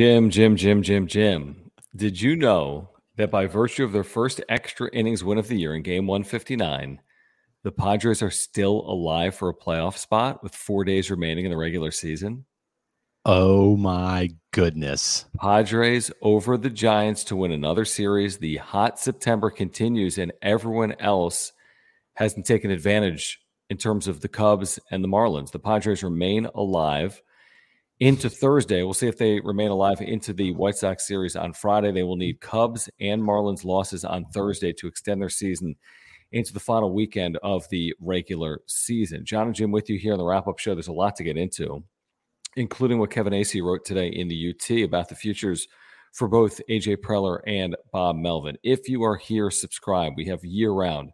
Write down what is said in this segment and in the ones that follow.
Jim, Jim, Jim, Jim, Jim. Did you know that by virtue of their first extra innings win of the year in game 159, the Padres are still alive for a playoff spot with four days remaining in the regular season? Oh my goodness. Padres over the Giants to win another series. The hot September continues, and everyone else hasn't taken advantage in terms of the Cubs and the Marlins. The Padres remain alive into Thursday. We'll see if they remain alive into the White Sox series on Friday. They will need Cubs and Marlins losses on Thursday to extend their season into the final weekend of the regular season. John and Jim with you here on the wrap up show. There's a lot to get into, including what Kevin Acee wrote today in the UT about the futures for both AJ Preller and Bob Melvin. If you are here, subscribe. We have year round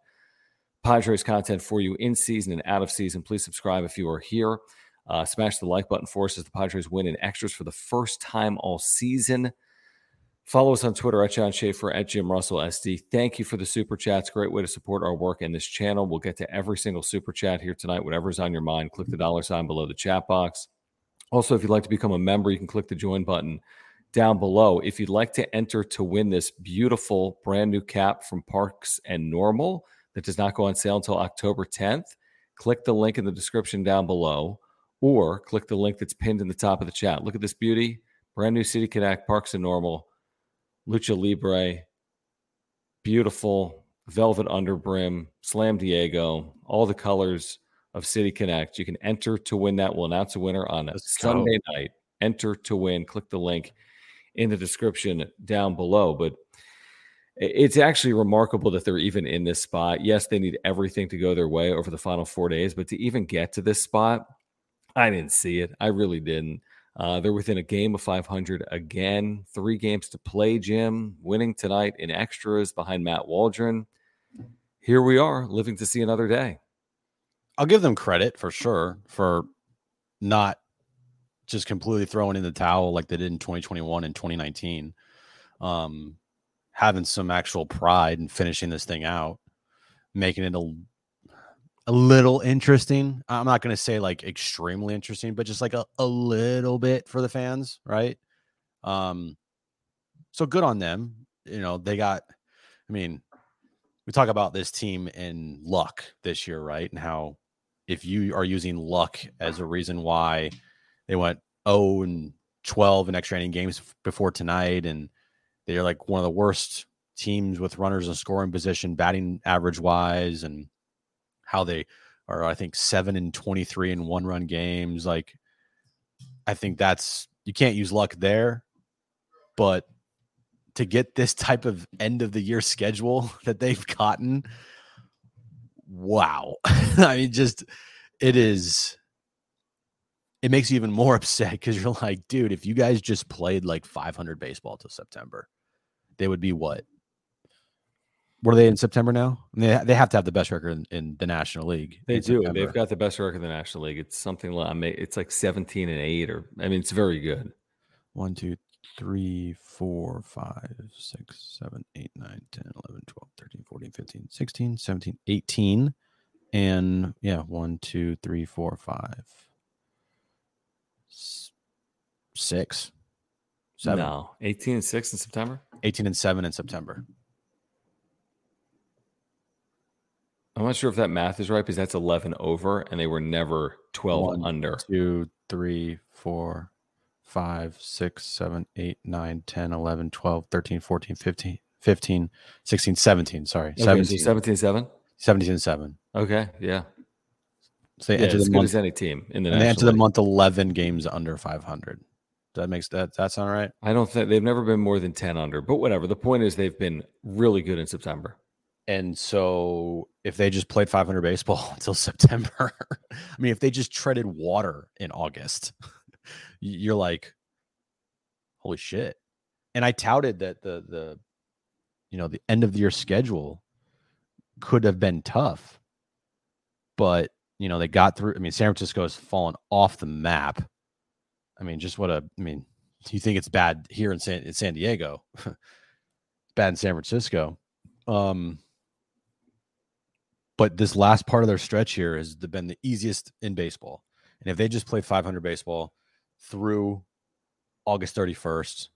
Padres content for you in season and out of season. Please subscribe if you are here. Uh, smash the like button for us as the Padres win in extras for the first time all season. Follow us on Twitter at John Schaefer at Jim Russell SD. Thank you for the super chats. Great way to support our work in this channel. We'll get to every single super chat here tonight. Whatever's on your mind, click the dollar sign below the chat box. Also, if you'd like to become a member, you can click the join button down below. If you'd like to enter to win this beautiful brand new cap from Parks and Normal that does not go on sale until October 10th, click the link in the description down below or click the link that's pinned in the top of the chat. Look at this beauty. Brand new City Connect, Parks and Normal, Lucha Libre, beautiful velvet underbrim, Slam Diego, all the colors of City Connect. You can enter to win that. We'll announce a winner on a Let's Sunday go. night. Enter to win. Click the link in the description down below. But it's actually remarkable that they're even in this spot. Yes, they need everything to go their way over the final four days, but to even get to this spot, I didn't see it. I really didn't. Uh, they're within a game of 500 again. Three games to play, Jim. Winning tonight in extras behind Matt Waldron. Here we are, living to see another day. I'll give them credit for sure for not just completely throwing in the towel like they did in 2021 and 2019. Um, having some actual pride and finishing this thing out, making it a a little interesting. I'm not going to say like extremely interesting, but just like a, a little bit for the fans, right? Um, so good on them. You know, they got, I mean, we talk about this team in luck this year, right? And how if you are using luck as a reason why they went 0 and 12 in extra inning games before tonight, and they're like one of the worst teams with runners in scoring position, batting average wise, and how they are, I think, seven and 23 in one run games. Like, I think that's, you can't use luck there, but to get this type of end of the year schedule that they've gotten, wow. I mean, just, it is, it makes you even more upset because you're like, dude, if you guys just played like 500 baseball till September, they would be what? What are they in September now? They they have to have the best record in, in the National League. They do. September. They've got the best record in the National League. It's something like I mean, it's like 17 and 8 or I mean it's very good. One, two, three, four, five, six, seven, eight, nine, 10, 11, 12, 13, 14, 15, 16, 17, 18. And yeah, one, two, three, four, five, six, seven, No, 18 and 6 in September. 18 and seven in September. I'm not sure if that math is right because that's 11 over and they were never 12 One, under. Two, three, four, five, six, seven, eight, nine, 10, 11, 12, 13, 14, 15, 15, 16, 17. Sorry. Okay, 17, so 17 7. 17 seven. Okay, yeah. So they yeah enter as the good month as any team in the and they enter the month 11 games under 500 that makes that that sound right I don't think they've never been more than 10 under, but whatever. The point is they've been really good in September. And so if they just played 500 baseball until september i mean if they just treaded water in august you're like holy shit. And i touted that the the you know the end of the year schedule could have been tough but you know they got through i mean san francisco has fallen off the map. I mean just what a i mean you think it's bad here in san, in san diego? Bad in san francisco. Um but this last part of their stretch here has been the easiest in baseball. And if they just play 500 baseball through august 31st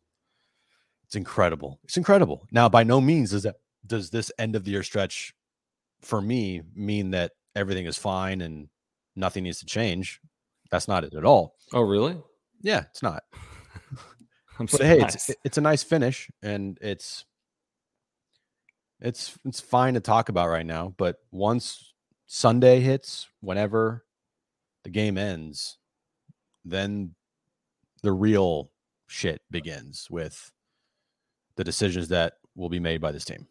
it's incredible. It's incredible. Now by no means does that does this end of the year stretch for me mean that everything is fine and nothing needs to change. That's not it at all. Oh, really? yeah it's not. I'm but hey, it's it's a nice finish, and it's it's it's fine to talk about right now. But once Sunday hits, whenever the game ends, then the real shit begins with the decisions that will be made by this team.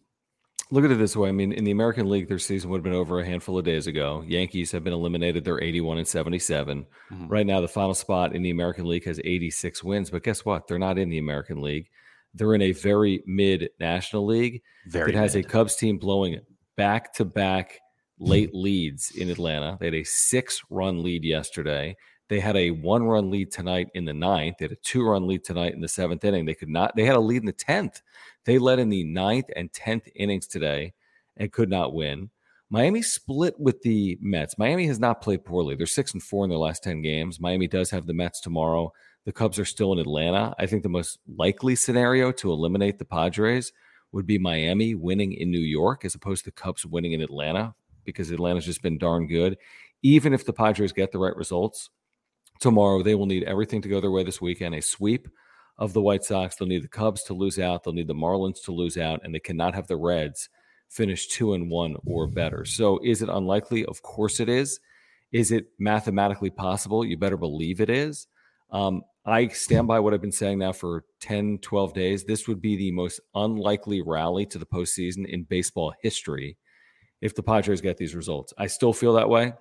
Look at it this way. I mean, in the American League, their season would have been over a handful of days ago. Yankees have been eliminated. They're 81 and 77. Mhm. Right now, the final spot in the American League has 86 wins. But guess what? They're not in the American League. They're in a very mid National League Very that has mid. a Cubs team blowing back to back late leads in Atlanta. They had a six run lead yesterday. They had a one run lead tonight in the ninth. They had a two run lead tonight in the seventh inning. They could not, they had a lead in the 10th. They led in the ninth and 10th innings today and could not win. Miami split with the Mets. Miami has not played poorly. They're six and four in their last 10 games. Miami does have the Mets tomorrow. The Cubs are still in Atlanta. I think the most likely scenario to eliminate the Padres would be Miami winning in New York as opposed to the Cubs winning in Atlanta because Atlanta's just been darn good. Even if the Padres get the right results tomorrow, they will need everything to go their way this weekend a sweep of the White Sox. They'll need the Cubs to lose out. They'll need the Marlins to lose out, and they cannot have the Reds finish two and one or better. So, is it unlikely? Of course, it is. Is it mathematically possible? You better believe it is. Um, I stand by what I've been saying now for 10, 12 days. This would be the most unlikely rally to the postseason in baseball history if the Padres get these results. I still feel that way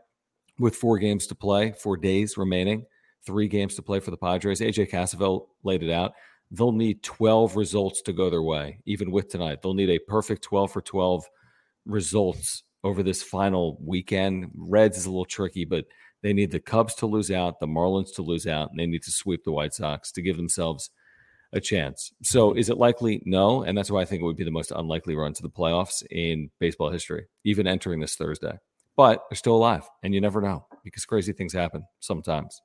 with four games to play, four days remaining, three games to play for the Padres. AJ Cassavell laid it out. They'll need 12 results to go their way, even with tonight. They'll need a perfect 12 for 12 results over this final weekend. Reds is a little tricky, but they need the Cubs to lose out, the Marlins to lose out, and they need to sweep the White Sox to give themselves a chance. So is it likely? No. And that's why I think it would be the most unlikely run to the playoffs in baseball history, even entering this Thursday. But they're still alive, and you never know because crazy things happen sometimes.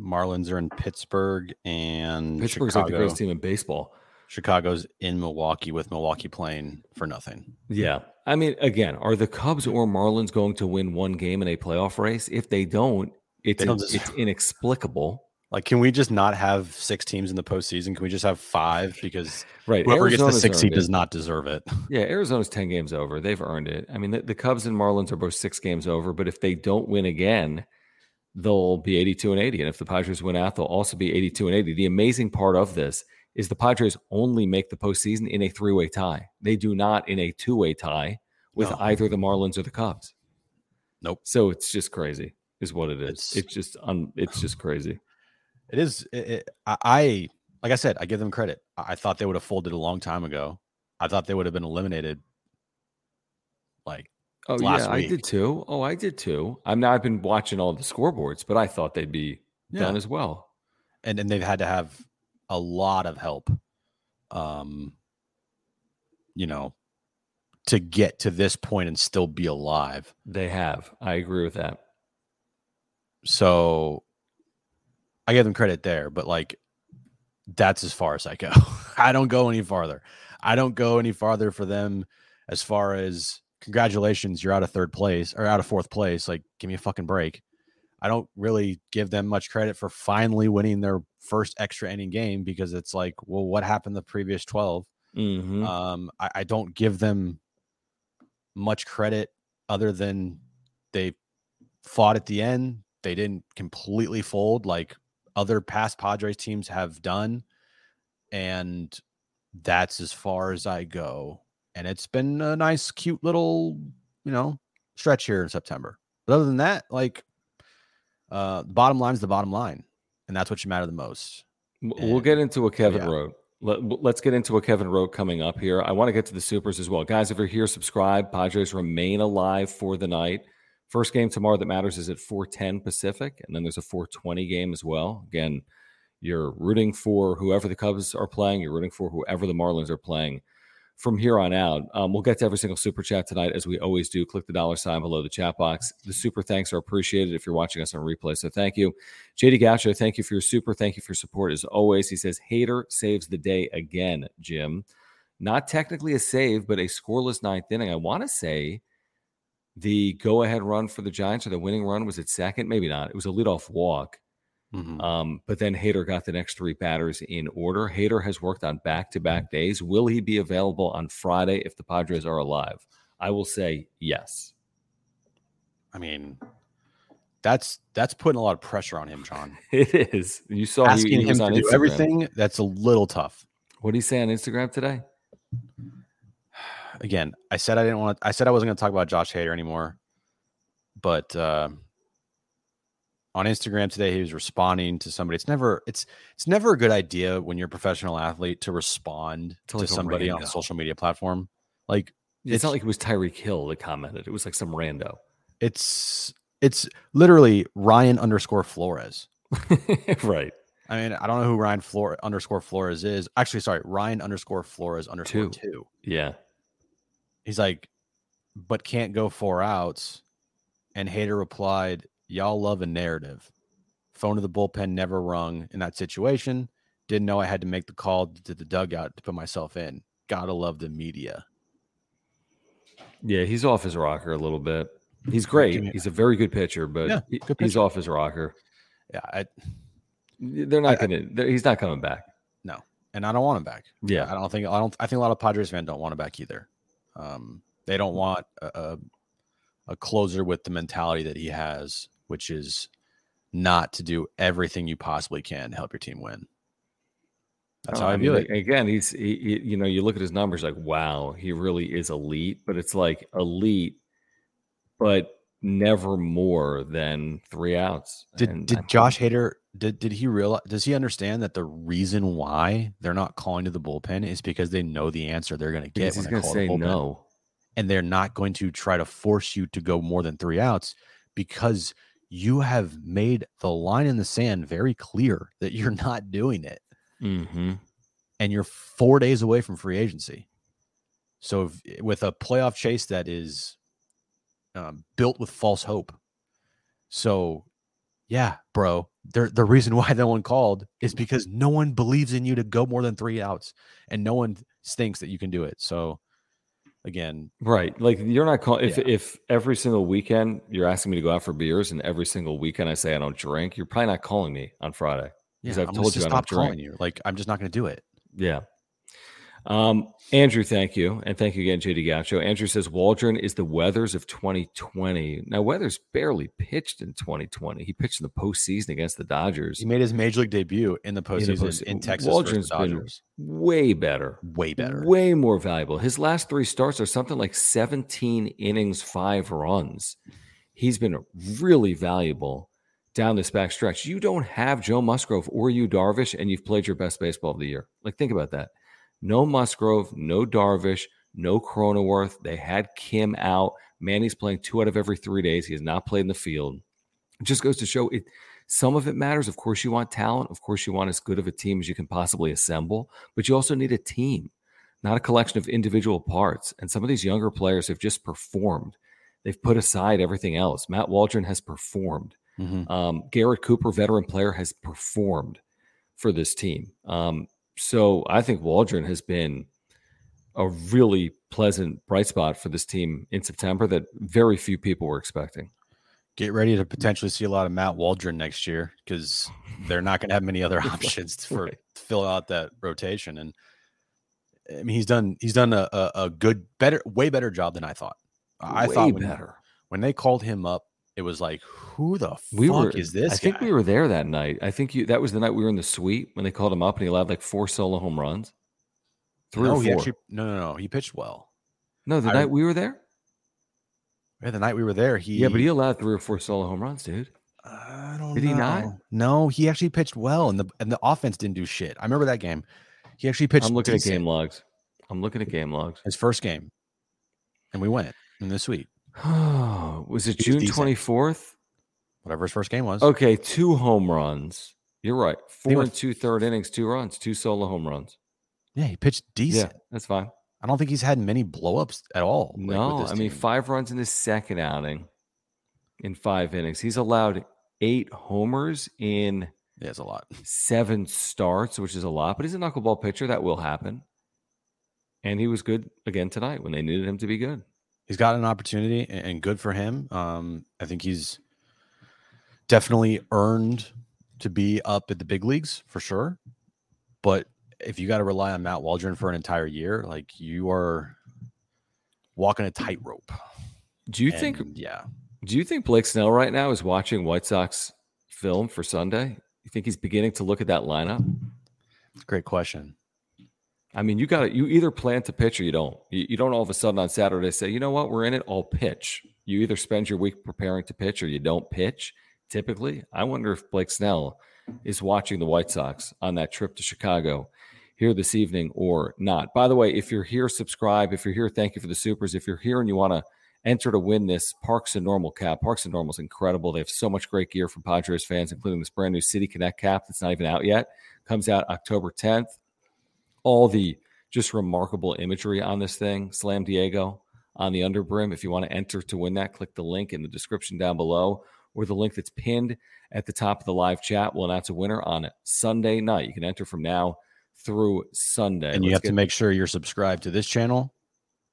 Marlins are in Pittsburgh and Pittsburgh's Chicago. like the greatest team in baseball. Chicago's in Milwaukee with Milwaukee playing for nothing. Yeah. I mean, again, are the Cubs or Marlins going to win one game in a playoff race? If they don't, it's, They don't it's inexplicable. Like, can we just not have six teams in the postseason? Can we just have five? Because Right. whoever gets the six seed does not deserve it. Yeah, Arizona's 10 games over. They've earned it. I mean, the, the Cubs and Marlins are both six games over, but if they don't win again, they'll be 82 and 80. And if the Padres win out, they'll also be 82 and 80. The amazing part of this is the Padres only make the postseason in a three way tie. They do not in a two way tie with No. either the Marlins or the Cubs. Nope. So it's just crazy, is what it is. It's- It's, just un, it's just crazy. It is. It, it, I, I like I said, I give them credit. I, thought they would have folded a long time ago. I thought they would have been eliminated Like, Oh last yeah, I did too. Oh, I did too. I'm now I've been watching all the scoreboards, but I thought they'd be done as well. and and they've had to have a lot of help, um, you know, to get to this point and still be alive. They have. I agree with that. So I give them credit there, but like that's as far as I go. I don't go any farther. I don't go any farther for them as far as congratulations, you're out of third place or out of fourth place. Like, give me a fucking break. I don't really give them much credit for finally winning their first extra inning game because it's like, well, what happened the previous 12? Mhm. Um, I, I don't give them much credit other than they fought at the end. They didn't completely fold like other past Padres teams have done. And that's as far as I go. And it's been a nice, cute little, you know, stretch here in September. But other than that, like, uh, the bottom line is the bottom line. And that's what you matter the most. W- We'll get into what Kevin yeah. wrote. Let, let's get into what Kevin wrote coming up here. I want to get to the supers as well. Guys, if you're here, subscribe. Padres remain alive for the night. First game tomorrow that matters is at 410 Pacific, and then there's a 420 game as well. Again, you're rooting for whoever the Cubs are playing. You're rooting for whoever the Marlins are playing from here on out. Um, we'll get to every single super chat tonight, as we always do. Click the dollar sign below the chat box. The super thanks are appreciated if you're watching us on replay. So thank you. JD Gaucho, thank you for your super. Thank you for your support as always. He says, Hader saves the day again, Jim. Not technically a save, but a scoreless ninth inning. I want to say the go ahead run for the Giants or the winning run was at second. Maybe not. It was a leadoff walk. Mhm. Um, but then Hader got the next three batters in order. Hader has worked on back to back days. Will he be available on Friday if the Padres are alive? I will say yes. I mean, that's that's putting a lot of pressure on him, John. It is. You saw Asking he was him on to do everything that's a little tough. What did he say on Instagram today? Again, I said I didn't want. I said I wasn't going to talk about Josh Hader anymore, but uh, on Instagram today he was responding to somebody. It's never it's it's never a good idea when you're a professional athlete to respond To to, like a somebody on a social media platform. Like It's, It's- not like it was Tyreek Hill that commented. It was like some rando. it's it's literally Ryan underscore Flores. right. I mean, I don't know who Ryan Flor underscore Flores is. Actually, sorry, Ryan underscore Flores underscore Two. two. Yeah. He's like, but can't go four outs. And Hader replied, Y'all love a narrative. Phone to the bullpen never rung in that situation. Didn't know I had to make the call to the dugout to put myself in. Gotta love the media. Yeah. He's off his rocker a little bit. He's great. He's a very good pitcher, but Yeah, he- good he's off his rocker. Yeah, I, They're not going to, he's not coming back. No, and I don't want him back. Yeah. I don't think I don't. I think a lot of Padres fans don't want him back either. Um, they don't want a, a a closer with the mentality that he has, which is not to do everything you possibly can to help your team win. That's Oh, how I, view mean, it. Again, he's he, he- you know you look at his numbers like wow, he really is elite, but it's like elite, but never more than three outs. Did And I did think- Josh Hader did did he realize? Does he understand that the reason why they're not calling to the bullpen is because they know the answer they're going to get when they going to call say the bullpen, no. and they're not going to try to force you to go more than three outs because you have made the line in the sand very clear that you're not doing it, hmm and you're four days away from free agency. So if, with a playoff chase that is um, built with false hope, so yeah, bro, the the reason why no one called is because no one believes in you to go more than three outs, and no one thinks that you can do it. So again, Right. Like you're not calling if Yeah. if every single weekend you're asking me to go out for beers and every single weekend I say I don't drink, you're probably not calling me on Friday. yeah, I've I'm told just you I don't drink. you. Like I'm just not going to do it. Yeah. Um, Andrew, thank you. And thank you again, JD Gaucho. Andrew says Waldron is the Weathers of 2020. Now, Weathers barely pitched in 2020. He pitched in the postseason against the Dodgers. He made his major league debut in the postseason post- in Texas Waldron's the been way better. Way better. Way more valuable. His last three starts are something like 17 innings, five runs. He's been really valuable down this back stretch. You don't have Joe Musgrove or Yu Darvish, and you've played your best baseball of the year. Like, think about that. No Musgrove, no Darvish, no Cronenworth. They had Kim out. Manny's playing two out of every three days. He has not played in the field. It just goes to show it. Some of it matters. Of course, you want talent. Of course, you want as good of a team as you can possibly assemble, but you also need a team, not a collection of individual parts. And some of these younger players have just performed. They've put aside everything else. Matt Waldron has performed. Mm-hmm. Um, Garrett Cooper, veteran player, has performed for this team. Um, so I think Waldron has been a really pleasant bright spot for this team in September that very few people were expecting. Get ready to potentially see a lot of Matt Waldron next year because they're not going to have many other options for Right. to fill out that rotation. And I mean, he's done he's done a, a, a good, better, way better job than I thought. I Way thought when, better. when they called him up, it was like, who the We fuck were. is this? I think we were there that night. I think you. That was the night we were in the suite when they called him up and he allowed like four solo home runs. Three no, or he four. actually no, no, no. He pitched well. no, the I- night we were there. Yeah, the night we were there, he yeah, but he allowed three or four solo home runs, dude. I don't Did he not? No, he actually pitched well, and the and the offense didn't do shit. I remember that game. He actually pitched. I'm looking decent at game logs. I'm looking at game logs. his first game, and we went in the suite. was it June 24th? Whatever his first game was. Okay, two home runs. You're right. Four went- and two third innings, two runs, two solo home runs. yeah, he pitched decent. Yeah, that's fine. I don't think he's had many blowups at all. like, with No, this I mean five runs in his second outing in five innings. He's allowed eight homers in yeah, it's a lot. seven starts, which is a lot, but he's a knuckleball pitcher. That will happen. And he was good again tonight when they needed him to be good. He's got an opportunity, and good for him. Um, I think he's definitely earned to be up at the big leagues for sure. But if you got to rely on Matt Waldron for an entire year, like you are walking a tightrope. Do you think yeah, do you think Blake Snell right now is watching White Sox film for Sunday? You think he's beginning to look at that lineup? it's a great question. I mean, you got to you either plan to pitch or you don't. You, you don't all of a sudden on Saturday say, you know what, we're in it, I'll pitch. You either spend your week preparing to pitch or you don't pitch. Typically, I wonder if Blake Snell is watching the White Sox on that trip to Chicago here this evening or not. By the way, if you're here, subscribe. If you're here, thank you for the supers. If you're here and you want to enter to win this Parks and Normal cap, Parks and Normal is incredible. They have so much great gear for Padres fans, including this brand new City Connect cap that's not even out yet. Comes out October 10th all the just remarkable imagery on this thing. Slam Diego on the underbrim. If you want to enter to win that, click the link in the description down below or the link that's pinned at the top of the live chat. We'll announce a winner on Sunday night. You can enter from now through Sunday. and you Let's have to make sure you're subscribed to this channel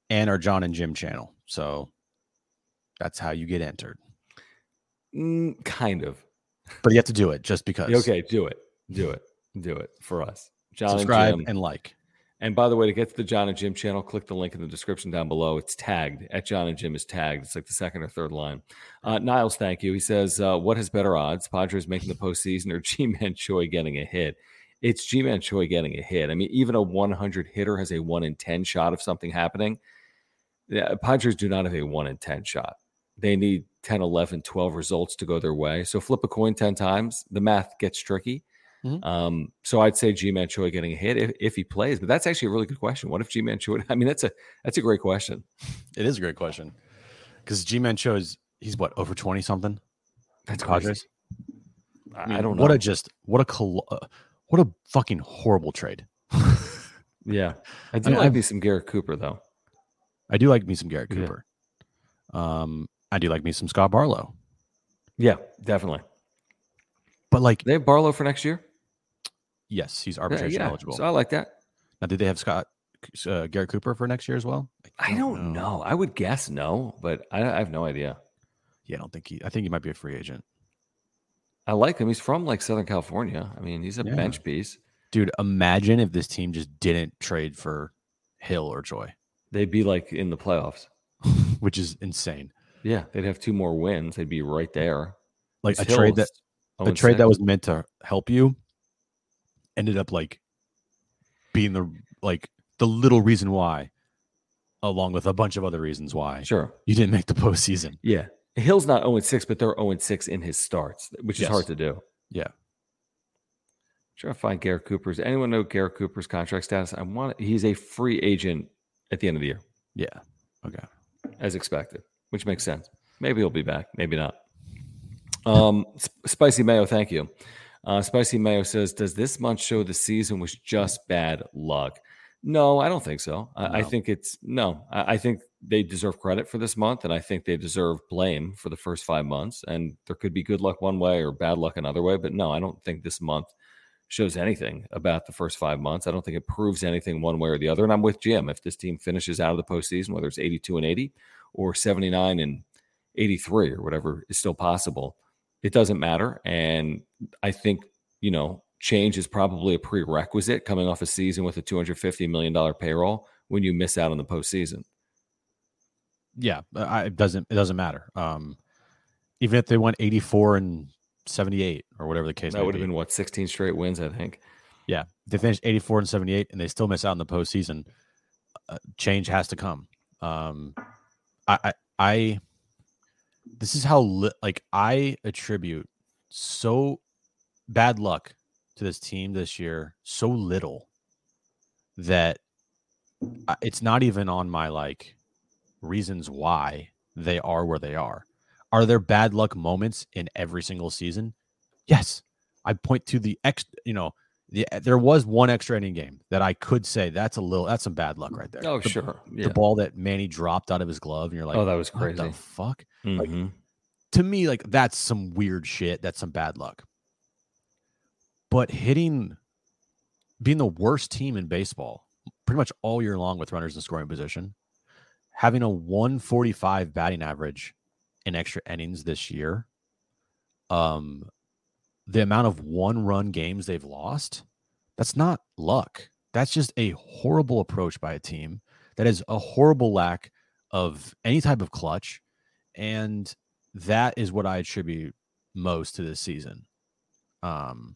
and our John and Jim channel. So that's how you get entered. Mm, kind of. But you have to do it just because. Okay, do it. Do it. Do it for us. John Subscribe and and like. And by the way, to get to the John and Jim channel, click the link in the description down below. It's tagged at John and Jim is tagged. It's like the second or third line. Uh, Niles, thank you. He says, uh, "What has better odds, Padres making the postseason or Ji-Man Choi getting a hit?" It's Ji-Man Choi getting a hit. I mean, even a 100 hitter has a one in 10 shot of something happening. Yeah, Padres do not have a one in 10 shot. They need 10, 11, 12 results to go their way. So flip a coin 10 times. The math gets tricky. Mhm. Um, so I'd say Ji-Man Choi getting a hit if, if he plays. But that's actually a really good question. What if Ji-Man Choi? I mean, that's a that's a great question. It is a great question because Ji-Man Choi is he's what over twenty something. That's Padres. I, mean, I don't know. What a just what a col- uh, what a fucking horrible trade. yeah, I do I- like I've- me some Garrett Cooper though. I do like me some Garrett Yeah. Cooper. Um, I do like me some Scott Barlow. Yeah, definitely. But like, They have Barlow for next year. Yes, he's arbitration yeah. eligible. So I like that. now, did they have Scott uh, Garrett Cooper for next year as well? I don't know. I would guess no, but I, I have no idea. Yeah, I don't think he. I think he might be a free agent. I like him. He's from like Southern California. I mean, he's a Yeah. bench piece. Dude, imagine if this team just didn't trade for Hill or Choi, They'd be like in the playoffs. which is insane. Yeah, they'd have two more wins. They'd be right there. Like a trade that a trade that was meant to help you ended up like being the like the little reason why, along with a bunch of other reasons why sure. you didn't make the postseason. Yeah. Hill's not 0 6, but they're 0 6 in his starts, which is Yes. hard to do. Yeah. Trying to find Garrett Cooper's. Anyone know Garrett Cooper's contract status? I want. He's a free agent at the end of the year. Yeah. Okay. As expected, which makes sense. Maybe he'll be back. Maybe not. Um, Spicy Mayo, thank you. Uh, Spicy Mayo says, "Does this month show the season was just bad luck?" No, I don't think so. I, no. I think it's no. I, I, think they deserve credit for this month, and I think they deserve blame for the first five months. And there could be good luck one way or bad luck another way, but no, I don't think this month shows anything about the first five months. I don't think it proves anything one way or the other. And I'm with Jim. If this team finishes out of the postseason, whether it's 82 and 80 or 79 and 83 or whatever is still possible, it doesn't matter. And I think, you know, change is probably a prerequisite coming off a season with a $250 million payroll when you miss out on the postseason. Yeah, I, it doesn't it doesn't matter. Um, even if they went 84 and 78 or whatever the case that would have been what 16 straight wins i think yeah they finished 84 and 78 and they still miss out in the postseason uh, change has to come um I, I i this is how li- like i attribute so bad luck to this team this year so little that it's not even on my like reasons why they are where they are. Are there bad luck moments in every single season? Yes. I point to the ex, you know, the, there was one extra inning game that I could say that's a little that's some bad luck right there. Oh, the, sure. Yeah. The ball that Manny dropped out of his glove, and you're like, oh, that was crazy. the fuck? Mm-hmm. Like, to me, like that's some weird shit. That's some bad luck. But hitting, being the worst team in baseball pretty much all year long with runners in scoring position, having a 145 batting average in extra innings this year, um, the amount of one run games they've lost, that's not luck. That's just a horrible approach by a team that is a horrible lack of any type of clutch. And that is what I attribute most to this season. Um,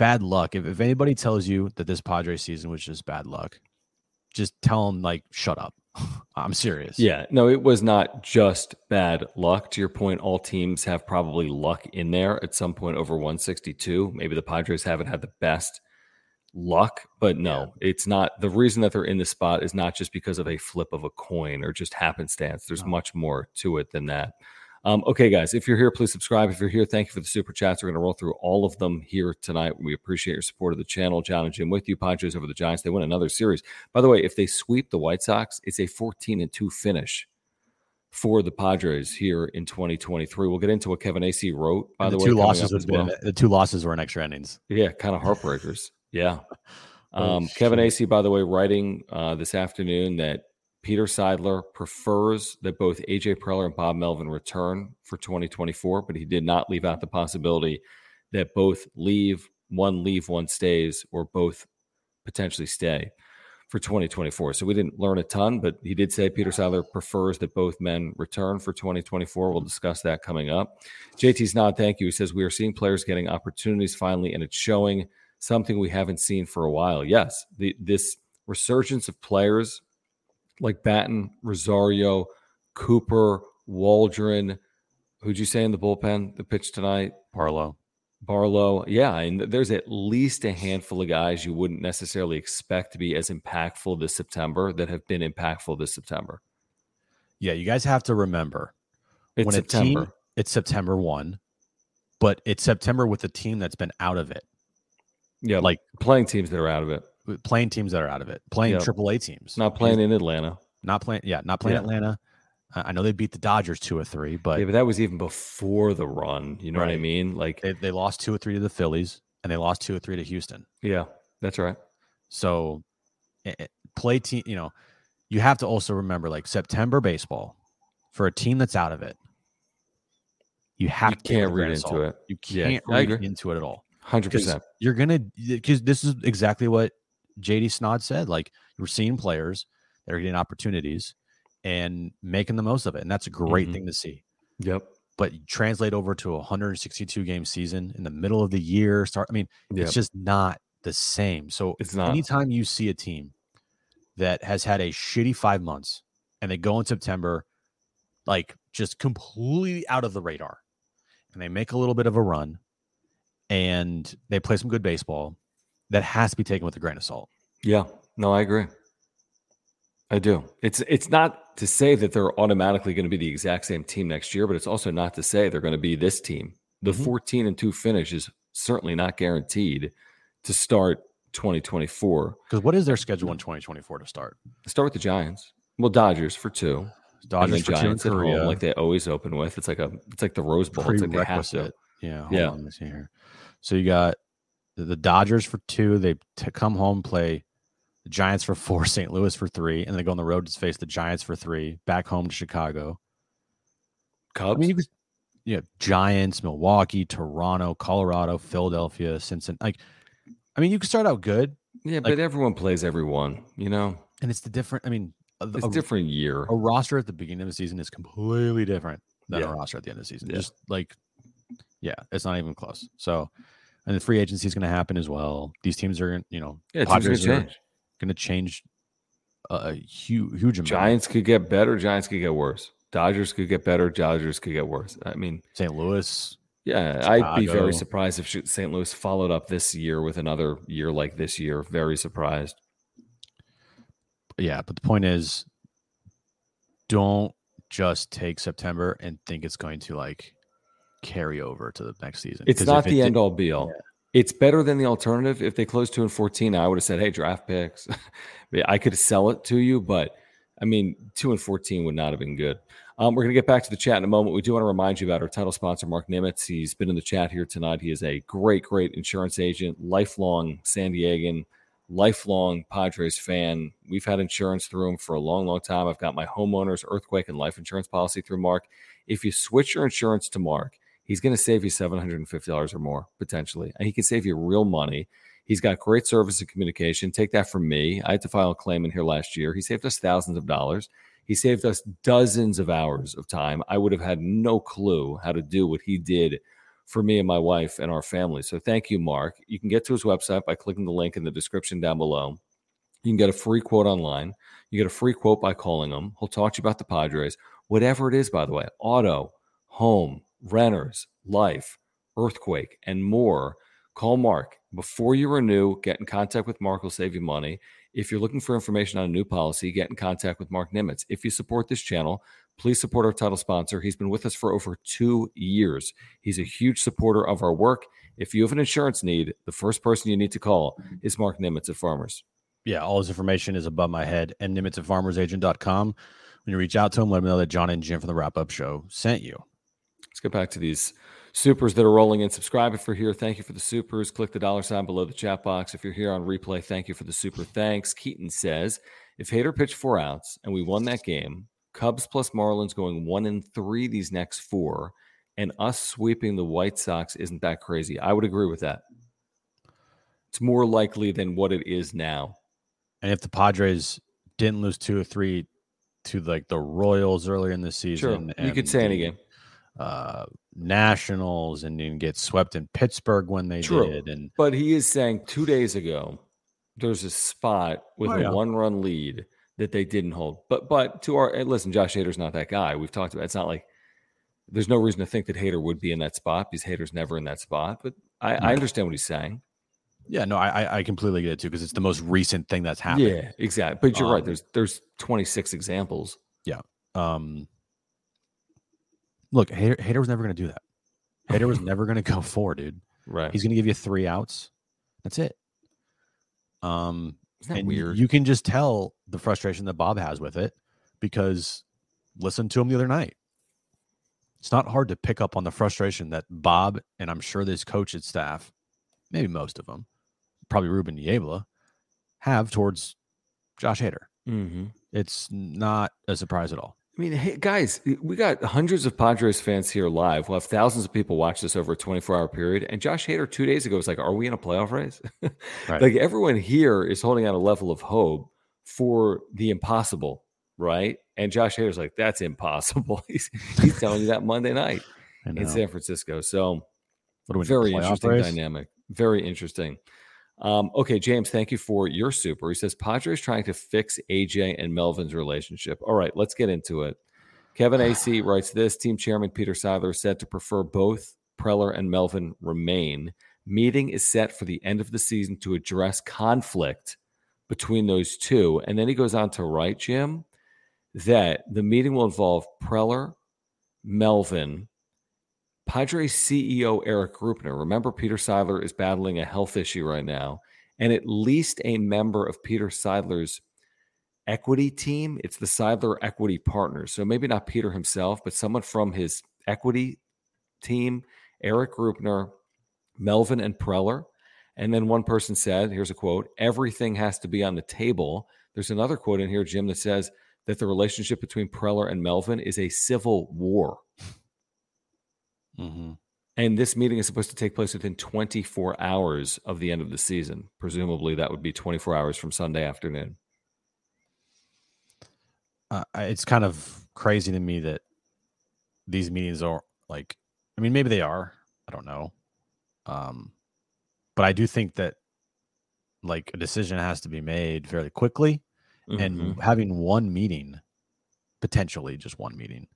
bad luck. If, if anybody tells you that this Padre season was just bad luck, just tell them like shut up. I'm serious. Yeah, no, it was not just bad luck. To your point, all teams have probably luck in there at some point over 162. Maybe the Padres haven't had the best luck, but no, yeah. it's not. The reason that they're in the spot is not just because of a flip of a coin or just happenstance. There's no. much more to it than that. Um, okay, guys, if you're here, please subscribe. If you're here, thank you for the super chats. We're going to roll through all of them here tonight. We appreciate your support of the channel. John and Jim with you. Padres over the Giants. They win another series. By the way, if they sweep the White Sox, it's a 14 and 2 finish for the Padres here in 2023. We'll get into what Kevin Acee wrote. By the, the, way, two losses well. the two losses were in extra innings. Yeah, kind of heartbreakers. yeah. Um, Kevin Acee, by the way, writing uh, this afternoon that Peter Seidler prefers that both AJ Preller and Bob Melvin return for 2024, but he did not leave out the possibility that both leave, one leave, one stays, or both potentially stay for 2024. So we didn't learn a ton, but he did say Peter Seidler prefers that both men return for 2024. We'll discuss that coming up. JT's nod, thank you. He says we are seeing players getting opportunities finally, and it's showing. something we haven't seen for a while. Yes, the, this resurgence of players like Batten, Rosario, Cooper, Waldron. Who'd you say in the bullpen? The pitch tonight, Barlow. Barlow. Yeah, and there's at least a handful of guys you wouldn't necessarily expect to be as impactful this September that have been impactful this September. Yeah, you guys have to remember it's when September. team it's September 1, but it's September with a team that's been out of it. Yeah, Like playing teams that are out of it, playing teams that are out of it, playing Yep. triple A teams. not playing in Atlanta. not playing yeah, not playing Yeah. Atlanta. I know they beat the Dodgers 2 or 3, but yeah, but that was even before the run. You know what I mean? Like, they, they lost 2 or 3 to the Phillies and they lost 2 or 3 to Houston. yeah, that's right. So eh, eh, play team, you know, you have to also remember like September baseball for a team that's out of it. You have You to it can't read into it. You can't I read into it at all. Hundred percent. you're gonna because this is exactly what JD Snod said. Like we're seeing players that are getting opportunities and making the most of it. And that's a great Mhm. thing to see. Yep. But translate over to a 162 game season in the middle of the year. Start I mean, Yep. it's just not the same. So It's not. anytime you see a team that has had a shitty five months and they go in September, like just completely out of the radar, and they make a little bit of a run and they play some good baseball, that has to be taken with a grain of salt. Yeah. No, I agree. I do. It's it's not to say that they're automatically going to be the exact same team next year, but it's also not to say they're going to be this team. The Mhm. 14 and 2 finish is certainly not guaranteed to start 2024. Because what is their schedule in 2024 to start? Start with the Giants. Well, Dodgers for two. Dodgers and for then two Giants at home, like they always open with. It's like a it's like the Rose Bowl. It's like they have to. Yeah. Hold Yeah. On, let here. So you got the, Dodgers for two. They t- come home, play the Giants for four, St. Louis for three, and they go on the road to face the Giants for three, back home to Chicago. Cubs. I mean, you could, yeah, Giants, Milwaukee, Toronto, Colorado, Philadelphia, Cincinnati. Like, I mean, you could start out good, yeah, like- but everyone plays everyone. You know, and it's the different. I mean, a, it's a- a different year. a roster at the beginning of the season is completely different than Yeah. a roster at the end of the season. Yeah. Just like, yeah, it's not even close. So, and the free agency is going to happen as well. These teams are, you know, Yeah, Padres gonna are change. going to change a, a huge, huge amount. Giants could get better. Giants could get worse. Dodgers could get better. Dodgers could get worse. I mean, St. Louis, yeah, I'd be very surprised if St. Louis followed up this year with another year like this year. Very surprised. yeah. But the point is, don't just take September and think it's going to like carry over to the next season. It's not it the did- end all be all. It's better than the alternative. If they closed two and fourteen, I would have said, "Hey, draft picks." I could sell it to you, but I mean, two and fourteen would not have been good. Um, we're going to get back to the chat in a moment. We do want to remind you about our title sponsor, Marc Nimetz. He's been in the chat here tonight. He is a great, great insurance agent, lifelong San Diegan, lifelong Padres fan. We've had insurance through him for a long, long time. I've got my homeowners, earthquake, and life insurance policy through Marc. If you switch your insurance to Marc, he's going to save you $750 or more potentially. And he can save you real money. He's got great service and communication. Take that from me. I had to file a claim in here last year. He saved us thousands of dollars. He saved us dozens of hours of time. I would have had no clue how to do what he did for me and my wife and our family. So thank you, Marc. You can get to his website by clicking the link in the description down below. You can get a free quote online. You get a free quote by calling him. He'll talk to you about the Padres, whatever it is, by the way auto, home, renters, life, earthquake, and more. Call Marc. Before you renew, get in contact with Marc. Will save you money. If you're looking for information on a new policy, get in contact with Marc Nimetz. If you support this channel, please support our title sponsor. He's been with us for over two years. He's a huge supporter of our work. If you have an insurance need, the first person you need to call is Marc Nimetz at Farmers. yeah, all his information is above my head and nimetz at farmersagent.com. When you reach out to him, let him know that John and Jim from the wrap up show sent you. Let's get back to these supers that are rolling in. Subscribe if you're here. Thank you for the supers. Click the dollar sign below the chat box. If you're here on replay, thank you for the super thanks. Keaton says, if Hader pitched four outs and we won that game, Cubs plus Marlins going one and three these next four, and us sweeping the White Sox isn't that crazy. I would agree with that. It's more likely than what it is now. And if the Padres didn't lose two or three to like the Royals earlier in the Sure. season, You could say any game. Uh, Nationals and then get swept in Pittsburgh when they True. did. And But he is saying two days ago, there's a spot with Oh, a yeah. one run lead that they didn't hold. But but to our listen, Josh Hader's not that guy. We've talked about it's not like there's no reason to think that Hader would be in that spot because Hader's never in that spot. But I, I understand what he's saying. yeah, no, I I- completely get it too because it's the most recent thing that's happened. Yeah, exactly. But you're right. Um, There's there's 26 examples. Yeah. Um, look, Hader, Hader was never going to do that. Hader was never going to go four, dude. Right. He's going to give you three outs. That's it. Um, and weird? You can just tell the frustration that Bob has with it because listen to him the other night. It's not hard to pick up on the frustration that Bob and I'm sure this coach's staff, maybe most of them, probably Ruben Niebla, have towards Josh Hader. mm-hmm. It's not a surprise at all. I mean, hey, guys, we got hundreds of Padres fans here live. We'll have thousands of people watch this over a 24 hour period. And Josh Hader two days ago was like, Are we in a playoff race? Right. Like everyone here is holding out a level of hope for the impossible, right? And Josh Hader's like, That's impossible. he's, he's telling you that Monday night in San Francisco. So, What are we, very interesting race? dynamic. Very interesting. Um, okay, James, thank you for your super. He says Padres trying to fix AJ and Melvin's relationship. All right, let's get into it. Kevin Acee writes this Team Chairman Peter Seidler said to prefer both Preller and Melvin remain. Meeting is set for the end of the season to address conflict between those two. And then he goes on to write, Jim, that the meeting will involve Preller, Melvin, Padres CEO Erik Greupner. Remember, Peter Seidler is battling a health issue right now, and at least a member of Peter Seidler's equity team. It's the Seidler Equity Partners. So maybe not Peter himself, but someone from his equity team, Erik Greupner, Melvin, and Preller. And then one person said, here's a quote everything has to be on the table. There's another quote in here, Jim, that says that the relationship between Preller and Melvin is a civil war. Mhm. And this meeting is supposed to take place within 24 hours of the end of the season. Presumably, that would be 24 hours from Sunday afternoon. uh, it's kind of crazy to me that these meetings are like i mean maybe they are i don't know um but i do think that like a decision has to be made fairly quickly Mhm. and having one meeting potentially just one meeting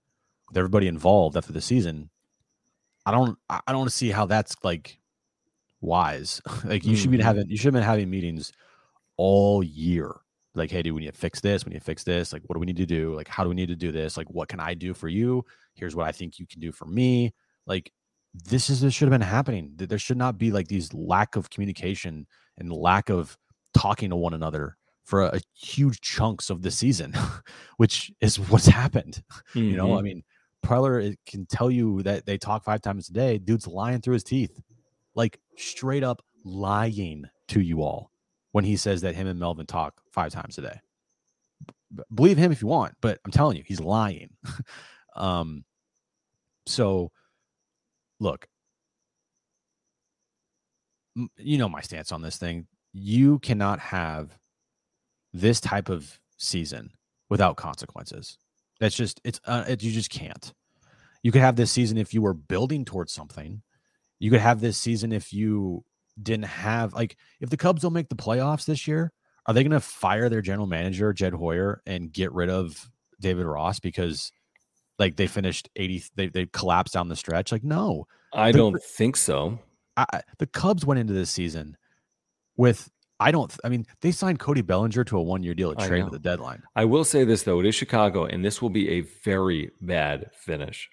with everybody involved after the season i don't i don't see how that's like wise. Like you should be Mhm. having you should have been having meetings all year. Like hey dude we need to fix this we need to fix this like what do we need to do? Like how do we need to do this? Like what can i do for you? Here's what i think you can do for me. Like this is this should have been happening. Th- there should not be like these lack of communication and lack of talking to one another for a, a huge chunks of the season which is what's happened. You know i Mhm. mean Preller can tell you that they talk five times a day. Dude's lying through his teeth like straight up lying to you all when he says that him and melvin talk five times a day. B- believe him if you want but i'm telling you he's lying. Um so look. M- you know my stance on this thing. You cannot have this type of season without consequences that's just it's uh, it, you just can't. You could have this season if you were building towards something. You could have this season if you didn't have like if the cubs don't make the playoffs this year are they going to fire their general manager jed hoyer and get rid of david ross because like they finished 80 they, they collapsed down the stretch? Like no. I the- don't think so. I, the Cubs went into this season with I don't I mean they signed Cody Bellinger to a one year deal at trade at the deadline. I will say this, though. It is Chicago, and this will be a very bad finish,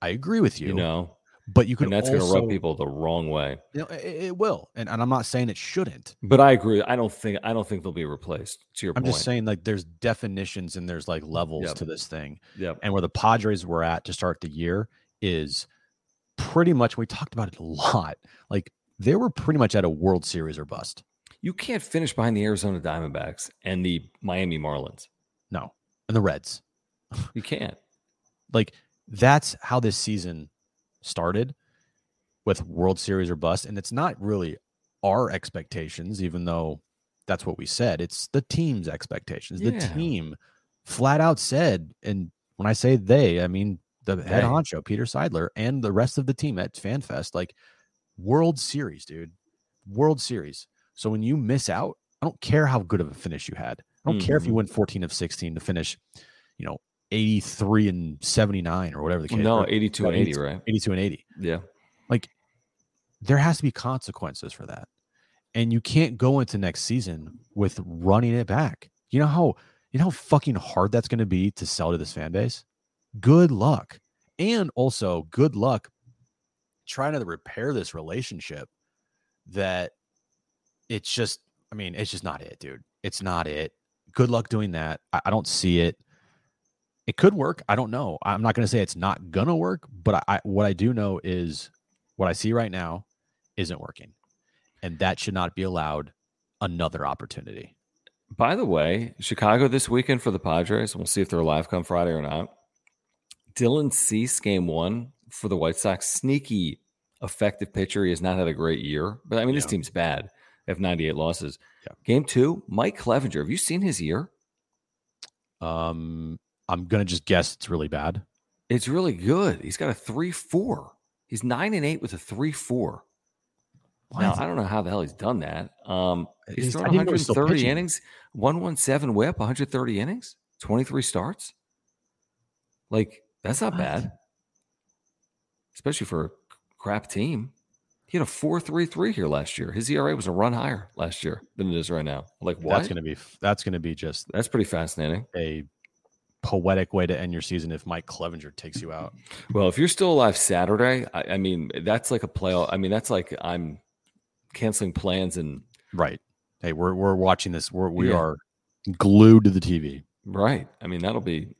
I agree with you, you know? but you can And that's going to rub people the wrong way. You know, it, it will, and, and I'm not saying it shouldn't. But I agree. I don't think I don't think they'll be replaced. To your I'm point. just saying like there's definitions and there's like levels Yep. to this thing, Yeah. and where the Padres were at to start the year is pretty much we talked about it a lot. Like they were pretty much at a World Series or bust. You can't finish behind the Arizona Diamondbacks and the Miami Marlins. No, and the Reds. You can't. like that's how this season started with World Series or bust. And it's not really our expectations, even though that's what we said. It's the team's expectations. The team flat out said, and when I say they, I mean the head honcho, Peter Seidler, and the rest of the team at FanFest. Like World Series, dude. World Series. So when you miss out, I don't care how good of a finish you had. I don't care if you Mhm. win 14 of 16 to finish, you know, 83 and 79 or whatever the case. no, 82 and 80, 82 right? 82 and 80. Yeah. Like there has to be consequences for that. And you can't go into next season with running it back. You know how you know how fucking hard that's going to be to sell to this fan base? Good luck. And also good luck trying to repair this relationship that it's just I mean, it's just not it, dude. It's not it. Good luck doing that. I, I don't see it. It could work. I don't know. I'm not going to say it's not gonna work, but I, I what I do know is what I see right now isn't working, and that should not be allowed another opportunity. By the way, Chicago this weekend for the Padres. We'll see if they're live come Friday or not. Dylan Cease, game one for the White Sox. Sneaky, effective pitcher. He has not had a great year, but I mean, this team's bad. Have 98 losses. Yeah. Game two, Mike Clevinger. Have you seen his year? Um, I'm gonna just guess it's really bad. It's really good. He's got a 3 4. He's 9 and 8 with a 3 4. Now, I don't know how the hell he's done that. Um, he's, He's- thrown I didn't know he 130 innings, 117 whip, 130 innings, 23 starts. Like, that's not What? bad, especially for a crap team. He had a 4.33 here last year. His ERA was a run higher last year than it is right now. Like, what? That's gonna be that's gonna be just That's pretty fascinating. a poetic way to end your season if Mike Clevinger takes you out. Well, if you're still alive Saturday, I, I mean, that's like a playoff. I mean, that's like I'm canceling plans and Right. Hey, we're we're watching this. We're we Yeah. are glued to the TV. Right. I mean, that'll be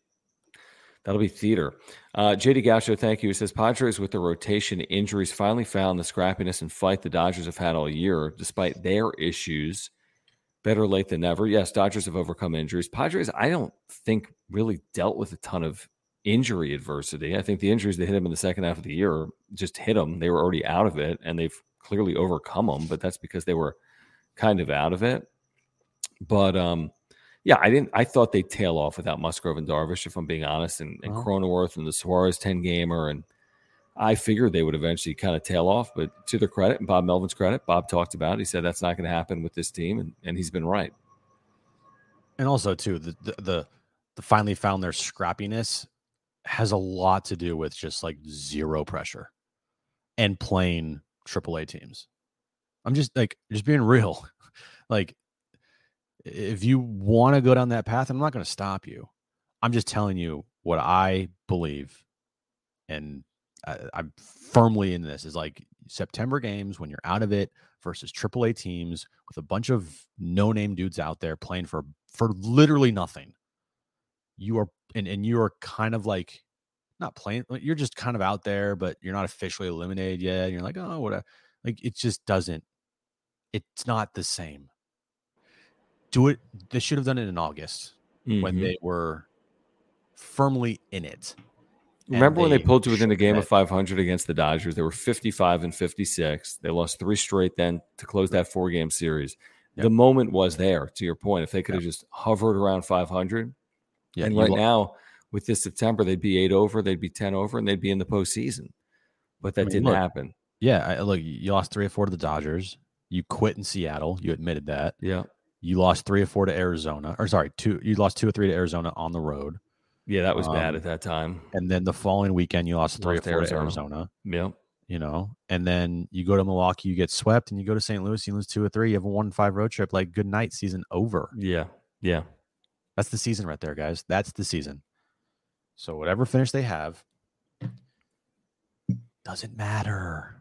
that'll be theater. Uh, JD Gaucho, thank you. He says Padres with the rotation injuries finally found the scrappiness and fight the Dodgers have had all year, despite their issues. Better late than never. Yes, Dodgers have overcome injuries. Padres, I don't think really dealt with a ton of injury adversity. I think the injuries that hit them in the second half of the year just hit them. They were already out of it, and they've clearly overcome them. But that's because they were kind of out of it. But um, yeah, I didn't. I thought they'd tail off without Musgrove and Darvish, if I'm being honest, and, and Uh-huh. Cronenworth and the Suarez 10 gamer. And I figured they would eventually kind of tail off. But to their credit and Bob Melvin's credit, Bob talked about it. He said that's not going to happen with this team. And, and he's been right. And also too, the, the the the finally found their scrappiness has a lot to do with just like zero pressure and playing AAA teams. I'm just like just being real. like if you want to go down that path, I'm not going to stop you. I'm just telling you what I believe, and I, I'm firmly in this. Is like September games when you're out of it versus AAA teams with a bunch of no-name dudes out there playing for for literally nothing. You are and and you are kind of like not playing. You're just kind of out there, but you're not officially eliminated yet. And you're like, oh, what? a-" Like it just doesn't. It's not the same. Do it. They should have done it in August when Mhm. they were firmly in it. Remember when they pulled to within a game of 500 against the Dodgers? They were 55 and 56. They lost three straight then to close that four game series. Yep. The moment was there, to your point. If they could have just hovered around 500, Yeah, and right now with this September, they'd be eight over, they'd be 10 over, and they'd be in the postseason. But that mean, didn't look, happen. Yeah, I, look, you lost three or four to the Dodgers. You quit in Seattle. You admitted that. Yeah. You lost three or four to Arizona, or sorry, two. You lost two or three to Arizona on the road, Yeah, that was bad Um, at that time. and then the following weekend you lost three Lost or four Arizona. to Arizona. Yeah. You know, and then you go to Milwaukee, you get swept, and you go to St. Louis, you lose two or three. You have a one five road trip. Like, good night, season over. Yeah. Yeah. That's the season right there, guys. That's the season. So whatever finish they have doesn't matter.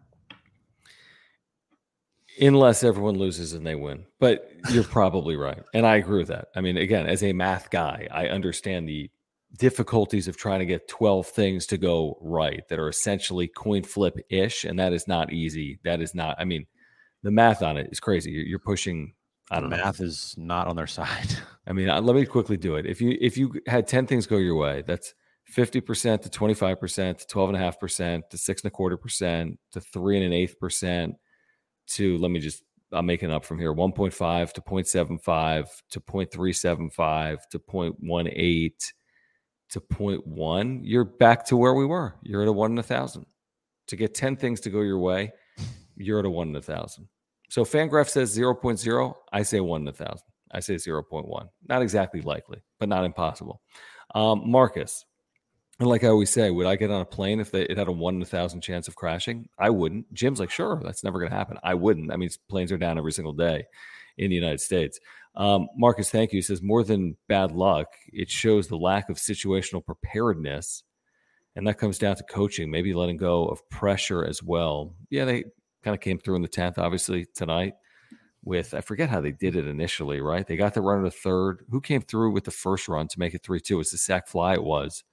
Unless everyone loses and they win. But you're probably right. And I agree with that. I mean, again, as a math guy, I understand the difficulties of trying to get 12 things to go right that are essentially coin flip ish. And that is not easy. That is not, I mean, the math on it is crazy. You're, you're pushing, I don't know. math is not on their side. I mean, uh, let me quickly do it. If you if you had 10 things go your way, that's 50% to 25% to 12.5% to six and a quarter percent to three and an eighth percent to let me just I'm making up from here 1.5 to 0.75 to 0.375 to 0.18 to point one, you're back to where we were. You're at a one in a thousand. To get 10 things to go your way, you're at a one in a thousand. So Fangraph says 0.0. I say one in a thousand. I say 0.1. Not exactly likely, but not impossible. Um, Marcus, and like I always say, would I get on a plane if they, it had a one in a thousand chance of crashing? I wouldn't. Jim's like, sure, that's never going to happen. I wouldn't. I mean, planes are down every single day in the United States. Um, Marcus, thank you. Says more than bad luck, it shows the lack of situational preparedness, and that comes down to coaching, maybe letting go of pressure as well. Yeah, they kind of came through in the tenth, obviously tonight. With I forget how they did it initially, right? They got the run of the third. Who came through with the first run to make it three two? It's the sac fly. It was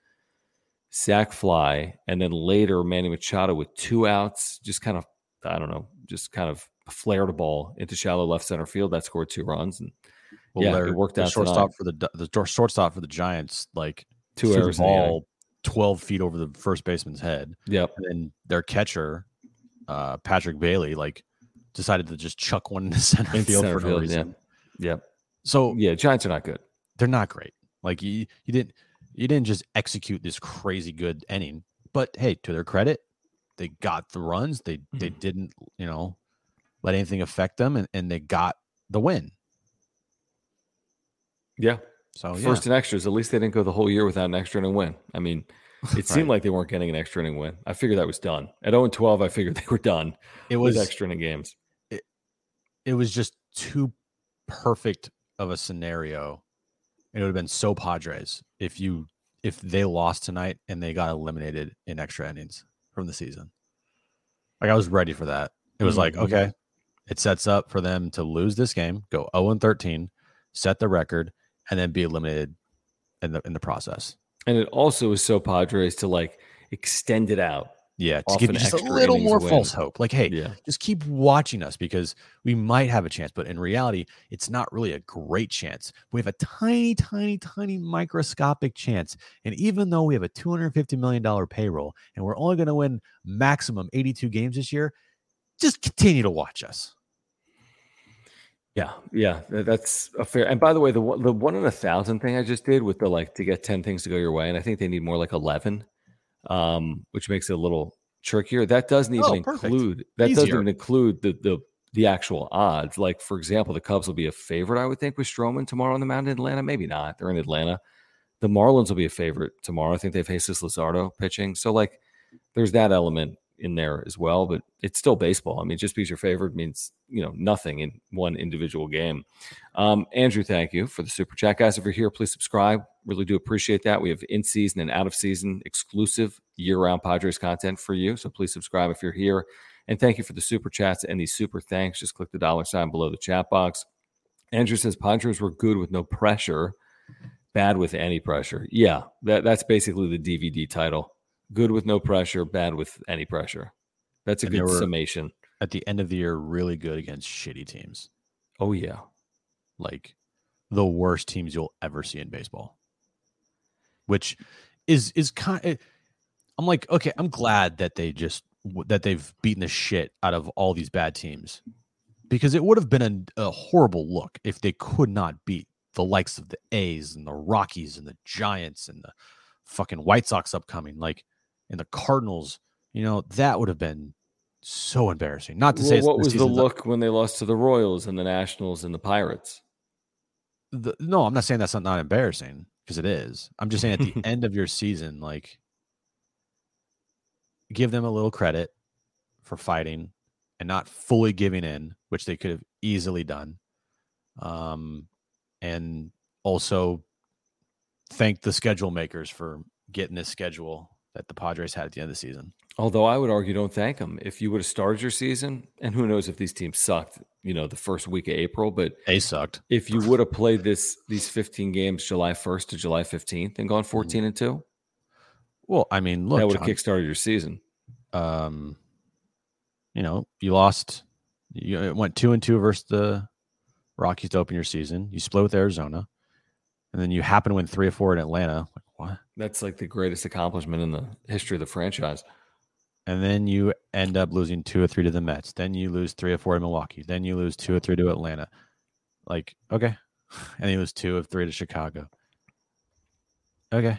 sac fly, and then later Manny Machado with two outs, just kind of I don't know, just kind of flared a ball into shallow left center field that scored two runs, and well, yeah, it worked out. The Shortstop tonight. for the the shortstop for the Giants, like two errors ball twelve feet over the first baseman's head. Yep, and then their catcher, uh, Patrick Bailey, like decided to just chuck one in the center in field center for no reason. Yeah. Yep. So yeah, Giants are not good. They're not great. Like you, you didn't you didn't just execute this crazy good inning, but hey, to their credit, they got the runs. They mm-hmm. they didn't you know let anything affect them, and, and they got the win. Yeah. So first yeah. and extras. At least they didn't go the whole year without an extra inning win. I mean, it right. seemed like they weren't getting an extra inning win. I figured that was done. At 0 and 12, I figured they were done. It was extra inning games. It, it was just too perfect of a scenario. It would have been so Padres if you if they lost tonight and they got eliminated in extra innings from the season. Like I was ready for that. It was mm-hmm. like, okay, it sets up for them to lose this game, go 0 and 13, set the record, and then be eliminated in the in the process. And it also was so Padres to like extend it out. Yeah, to give you just a little more win. false hope. Like, hey, yeah. just keep watching us because we might have a chance. But in reality, it's not really a great chance. We have a tiny, tiny, tiny microscopic chance. And even though we have a $250 million payroll and we're only going to win maximum 82 games this year, just continue to watch us. Yeah, yeah, that's a fair. And by the way, the the one in a thousand thing I just did with the like to get ten things to go your way, and I think they need more like eleven, um, which makes it a little trickier. That doesn't even oh, include that Easier. doesn't even include the the the actual odds. Like for example, the Cubs will be a favorite, I would think, with Stroman tomorrow on the mound in Atlanta. Maybe not. They're in Atlanta. The Marlins will be a favorite tomorrow. I think they have Jesus Luzardo pitching. So like, there's that element in there as well, but it's still baseball. I mean, just because you're favored means you know nothing in one individual game. Um, Andrew, thank you for the super chat, guys. If you're here, please subscribe. Really do appreciate that. We have in season and out of season exclusive year round Padres content for you. So please subscribe if you're here. And thank you for the super chats and these super thanks. Just click the dollar sign below the chat box. Andrew says Padres were good with no pressure, bad with any pressure. Yeah, that, that's basically the DVD title. Good with no pressure, bad with any pressure. That's a and good summation. At the end of the year, really good against shitty teams. Oh yeah, like the worst teams you'll ever see in baseball. Which is is kind. Of, eh, I'm like, okay, I'm glad that they just that they've beaten the shit out of all these bad teams because it would have been a, a horrible look if they could not beat the likes of the A's and the Rockies and the Giants and the fucking White Sox upcoming. Like and the Cardinals, you know, that would have been so embarrassing. Not to well, say what was the look when they lost to the Royals and the Nationals and the Pirates. The, no, I'm not saying that's not, not embarrassing because it is. I'm just saying at the end of your season, like give them a little credit for fighting and not fully giving in, which they could have easily done. Um, and also thank the schedule makers for getting this schedule that the Padres had at the end of the season. Although I would argue, don't thank them. If you would have started your season, and who knows if these teams sucked, you know, the first week of April, but they sucked. If you would have played this these 15 games July 1st to July 15th and gone 14 mm-hmm. and two, well, I mean, look, that would have kickstarted your season. Um, you know, you lost, you went two and two versus the Rockies to open your season. You split with Arizona, and then you happen to win three or four in Atlanta. What? That's like the greatest accomplishment in the history of the franchise. And then you end up losing two or three to the Mets. Then you lose three or four to Milwaukee. Then you lose two or three to Atlanta. Like, okay. And you lose two of three to Chicago. Okay.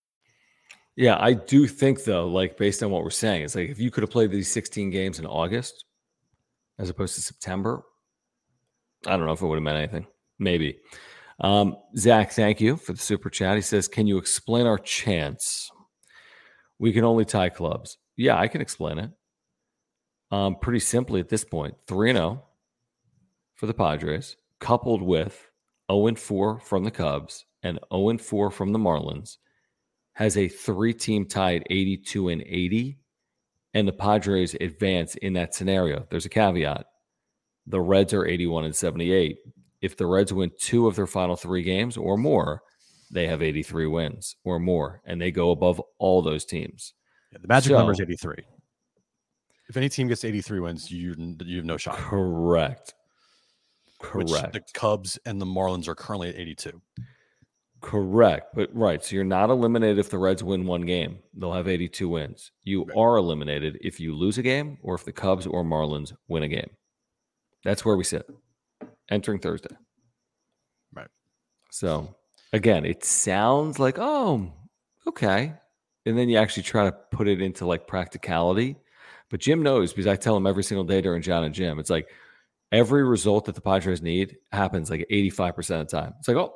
Yeah, I do think though, like based on what we're saying, it's like if you could have played these 16 games in August as opposed to September, I don't know if it would have meant anything. Maybe. Um, Zach, thank you for the super chat. He says, Can you explain our chance? We can only tie clubs. Yeah, I can explain it. Um, pretty simply at this point 3 0 for the Padres, coupled with 0 4 from the Cubs and 0 4 from the Marlins has a three team tied 82 and 80, and the Padres advance in that scenario. There's a caveat. The Reds are 81 and 78. If the Reds win two of their final three games or more, they have 83 wins or more, and they go above all those teams. Yeah, the magic so, number is 83. If any team gets 83 wins, you you have no shot. Correct. Correct. Which the Cubs and the Marlins are currently at 82. Correct. But right. So you're not eliminated if the Reds win one game. They'll have 82 wins. You right. are eliminated if you lose a game or if the Cubs or Marlins win a game. That's where we sit entering Thursday. Right. So again, it sounds like, oh, okay. And then you actually try to put it into like practicality. But Jim knows because I tell him every single day during John and Jim, it's like every result that the Padres need happens like 85% of the time. It's like, oh,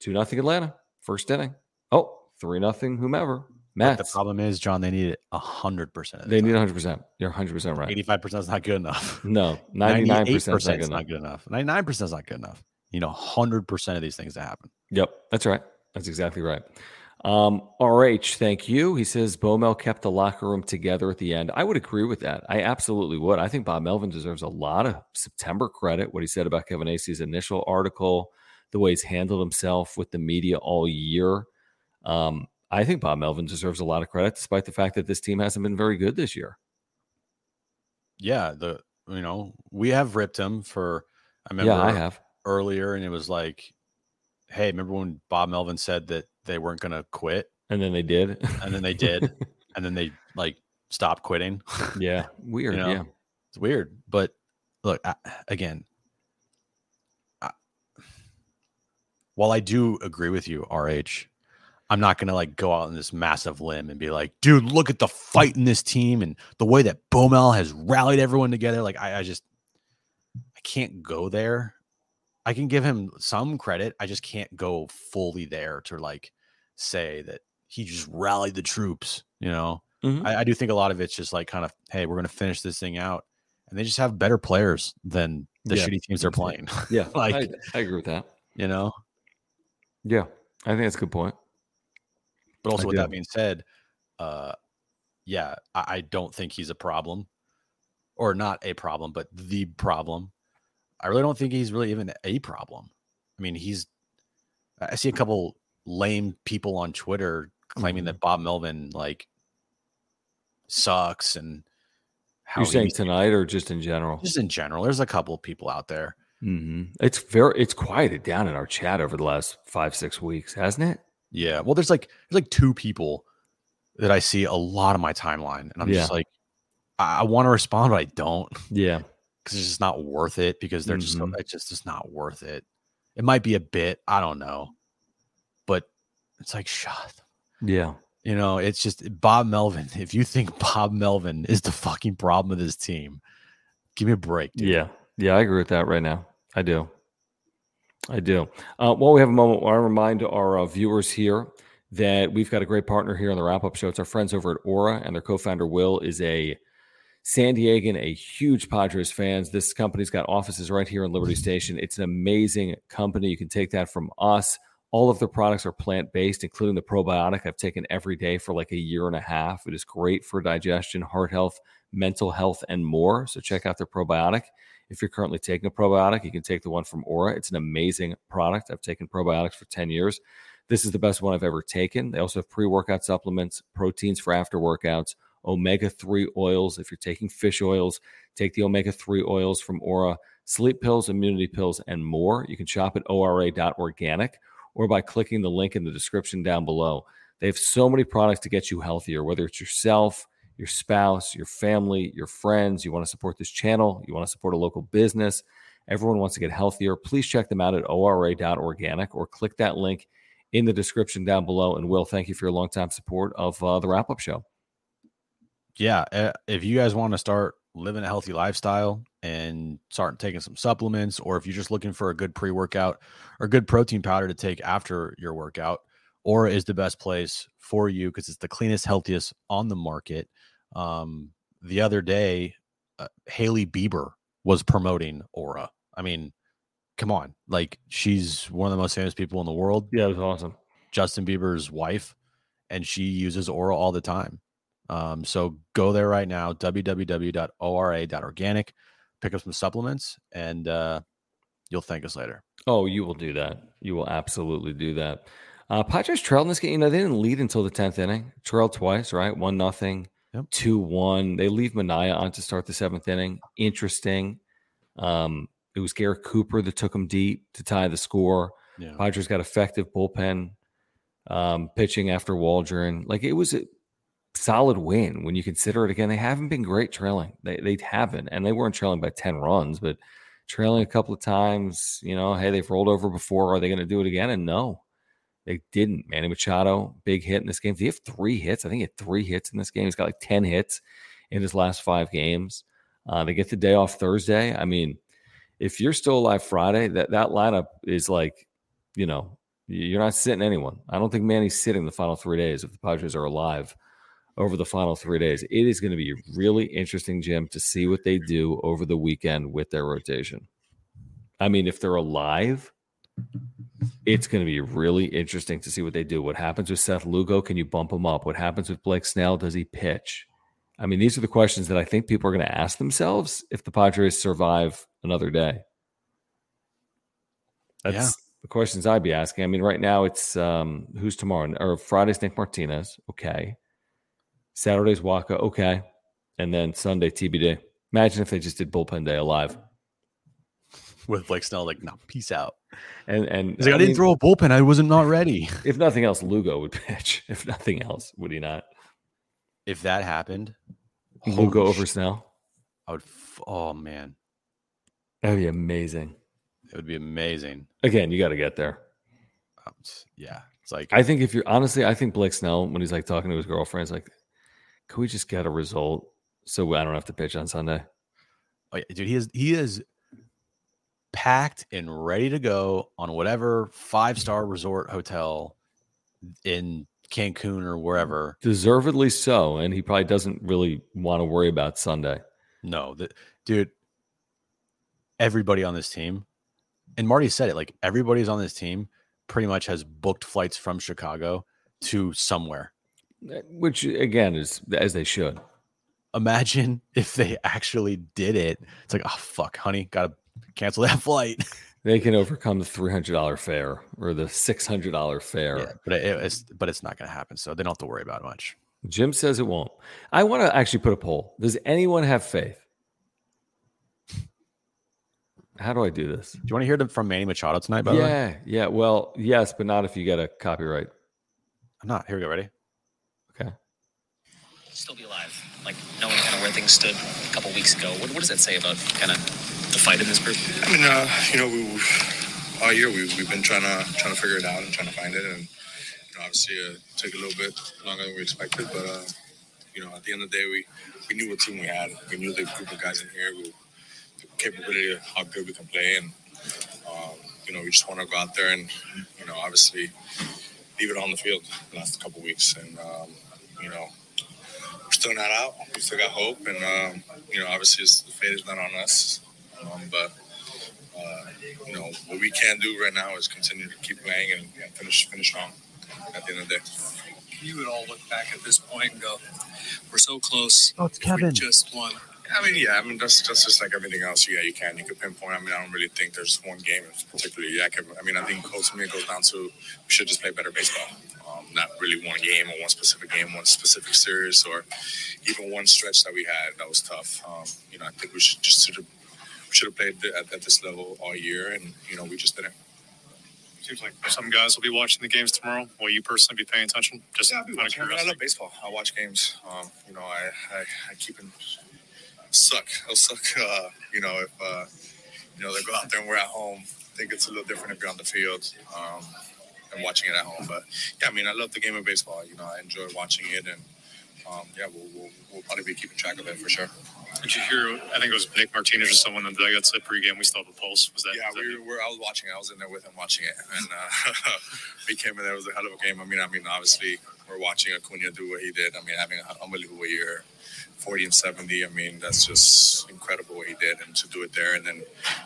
Two nothing Atlanta, first inning. Oh, three nothing whomever. But the problem is, John, they need it hundred percent. They time. need hundred percent. You're hundred percent right. Eighty-five percent is not good enough. No, ninety-nine percent is not good enough. Ninety-nine percent is not good enough. You know, hundred percent of these things to happen. Yep, that's right. That's exactly right. Um, RH, thank you. He says Mel kept the locker room together at the end. I would agree with that. I absolutely would. I think Bob Melvin deserves a lot of September credit. What he said about Kevin Acee's initial article, the way he's handled himself with the media all year. Um, I think Bob Melvin deserves a lot of credit, despite the fact that this team hasn't been very good this year. Yeah, the you know we have ripped him for. I remember. Yeah, I have earlier, and it was like, hey, remember when Bob Melvin said that they weren't going to quit, and then they did, and then they did, and then they like stopped quitting. Yeah, weird. You know? Yeah, it's weird. But look, I, again, while I do agree with you, RH, I'm not gonna like go out on this massive limb and be like, dude, look at the fight in this team and the way that Bomel has rallied everyone together. Like, I, I just I can't go there. I can give him some credit. I just can't go fully there to like say that he just rallied the troops. You know, mm-hmm. I, I do think a lot of it's just like kind of, hey, we're gonna finish this thing out, and they just have better players than the yeah. shitty teams they're playing. Yeah, like I, I agree with that. You know, yeah, I think that's a good point. But also, I with do. that being said, uh, yeah, I, I don't think he's a problem, or not a problem, but the problem. I really don't think he's really even a problem. I mean, he's. I see a couple lame people on Twitter claiming mm-hmm. that Bob Melvin like sucks and how you're saying tonight or just in general? Just in general. There's a couple of people out there Mm-hmm. It's very it's quieted down in our chat over the last five six weeks, hasn't it? Yeah. Well, there's like there's like two people that I see a lot of my timeline, and I'm yeah. just like, I, I want to respond, but I don't. Yeah, because it's just not worth it. Because they're mm-hmm. just it's just it's not worth it. It might be a bit, I don't know, but it's like shut. Yeah. You know, it's just Bob Melvin. If you think Bob Melvin is the fucking problem of this team, give me a break. Dude. Yeah. Yeah, I agree with that right now. I do. I do. Uh, while we have a moment, I want to remind our uh, viewers here that we've got a great partner here on the wrap up show. It's our friends over at Ora, and their co founder, Will, is a San Diegan, a huge Padres fans. This company's got offices right here in Liberty Station. It's an amazing company. You can take that from us. All of their products are plant based, including the probiotic I've taken every day for like a year and a half. It is great for digestion, heart health, mental health, and more. So check out their probiotic. If you're currently taking a probiotic, you can take the one from Ora. It's an amazing product. I've taken probiotics for 10 years. This is the best one I've ever taken. They also have pre workout supplements, proteins for after workouts, omega 3 oils. If you're taking fish oils, take the omega 3 oils from Ora, sleep pills, immunity pills, and more. You can shop at ora.organic or by clicking the link in the description down below. They have so many products to get you healthier, whether it's yourself, your spouse, your family, your friends. You want to support this channel, you want to support a local business. Everyone wants to get healthier. Please check them out at ora.organic or click that link in the description down below. And Will, thank you for your longtime support of uh, the wrap up show. Yeah. Uh, if you guys want to start living a healthy lifestyle and start taking some supplements, or if you're just looking for a good pre workout or good protein powder to take after your workout, Ora is the best place for you because it's the cleanest, healthiest on the market. Um, the other day, uh, Hailey Bieber was promoting Ora. I mean, come on, like she's one of the most famous people in the world. Yeah, it was awesome. Justin Bieber's wife, and she uses Ora all the time. Um, so go there right now, www.ora.organic, pick up some supplements, and uh, you'll thank us later. Oh, you will do that. You will absolutely do that. Uh, Padres trailed in this game. You know, they didn't lead until the tenth inning. Trailed twice, right? One nothing, yep. two one. They leave Manaea on to start the seventh inning. Interesting. Um, it was Garrett Cooper that took them deep to tie the score. Yeah. Padres got effective bullpen um, pitching after Waldron. Like it was a solid win when you consider it again. They haven't been great trailing. They they haven't, and they weren't trailing by ten runs, but trailing a couple of times. You know, hey, they've rolled over before. Are they going to do it again? And no, they didn't. Manny Machado, big hit in this game. Did he have three hits? I think he had three hits in this game. He's got like 10 hits in his last five games. Uh, they get the day off Thursday. I mean, if you're still alive Friday, that, that lineup is like, you know, you're not sitting anyone. I don't think Manny's sitting the final three days if the Padres are alive over the final three days. It is going to be really interesting, Jim, to see what they do over the weekend with their rotation. I mean, if they're alive, it's going to be really interesting to see what they do. What happens with Seth Lugo? Can you bump him up? What happens with Blake Snell? Does he pitch? I mean, these are the questions that I think people are going to ask themselves if the Padres survive another day. That's yeah. the questions I'd be asking. I mean, right now it's um, who's tomorrow or Friday's Nick Martinez. Okay. Saturday's Wacha. Okay. And then Sunday TBD. Imagine if they just did bullpen day alive with Blake Snell, like, no, peace out. And and he's like, I, I didn't throw a bullpen. I wasn't not ready. If nothing else, Lugo would pitch. If nothing else, would he not? If that happened, Lugo over Snell. I would. F- oh man, that'd be amazing. It would be amazing. Again, you got to get there. Um, yeah, it's like I think if you're honestly, I think Blake Snell when he's like talking to his girlfriend, is like, can we just get a result so I don't have to pitch on Sunday? Oh, yeah, dude, he is he is packed and ready to go on whatever five star resort hotel in Cancun or wherever. Deservedly so. And he probably doesn't really want to worry about Sunday. No, the, dude, everybody on this team, and Marty said it like everybody's on this team pretty much has booked flights from Chicago to somewhere. Eh, which again is as they should. Imagine if they actually did it. It's like, oh fuck, honey, gotta cancel that flight. they can overcome the three hundred dollar fare or the six hundred dollar fare. Yeah, but it, it's but it's not going to happen, so they don't have to worry about it much. Jim says it won't. I want to actually put a poll. Does anyone have faith? How do I do this? Do you want to hear them from Manny Machado tonight? By yeah, yeah. Well, yes, but not if you get a copyright. I'm not. Here we go. Ready? Okay. Still be alive, like knowing kind of where things stood a couple weeks ago. What, what does that say about kind of the fight in this group? I mean, uh, you know, we all year we, we've been trying to trying to figure it out and trying to find it, and you know, obviously uh, it took a little bit longer than we expected, but uh, you know, at the end of the day, we we knew what team we had. We knew the group of guys in here, we, the capability of how good we can play, and um, you know, we just want to go out there and you know, obviously leave it on the field the last couple weeks, and um, you know we're still not out. We still got hope, and um, you know, obviously, the fate is not on us. Um, but uh, you know what we can do right now is continue to keep playing and, and finish finish strong at the end of the day. You would all look back at this point and go, "We're so close. Oh, it's Kevin. just won." I mean, yeah, I mean that's that's just like everything else. Yeah, you can you can pinpoint. I mean, I don't really think there's one game particularly. Yeah, I, can, I mean, I think ultimately it goes down to we should just play better baseball. Um, not really one game or one specific game, one specific series, or even one stretch that we had that was tough. Um, you know, I think we should just sort of we should have played at, at this level all year, and you know, we just didn't. Seems like some guys will be watching the games tomorrow. Will you personally be paying attention? Just yeah, I, I, mean, I love baseball. I watch games. Um, you know, I, I, I keep in suck. It'll suck. Uh, you know, if uh, you know they go out there and we're at home. I think it's a little different if you're on the field um, and watching it at home. But yeah, I mean, I love the game of baseball. You know, I enjoy watching it, and um, yeah, we'll, we'll, we'll probably be keeping track of it for sure. Did you hear? I think it was Nick Martinez or someone the dugout said pregame we still have a pulse. Was that? Yeah, was that we were. I was watching. I was in there with him watching it, and uh, we came in there. It was a hell of a game. I mean, I mean, obviously, we're watching Acuna do what he did. I mean, having an unbelievable year, forty and seventy. I mean, that's just incredible what he did, and to do it there, and then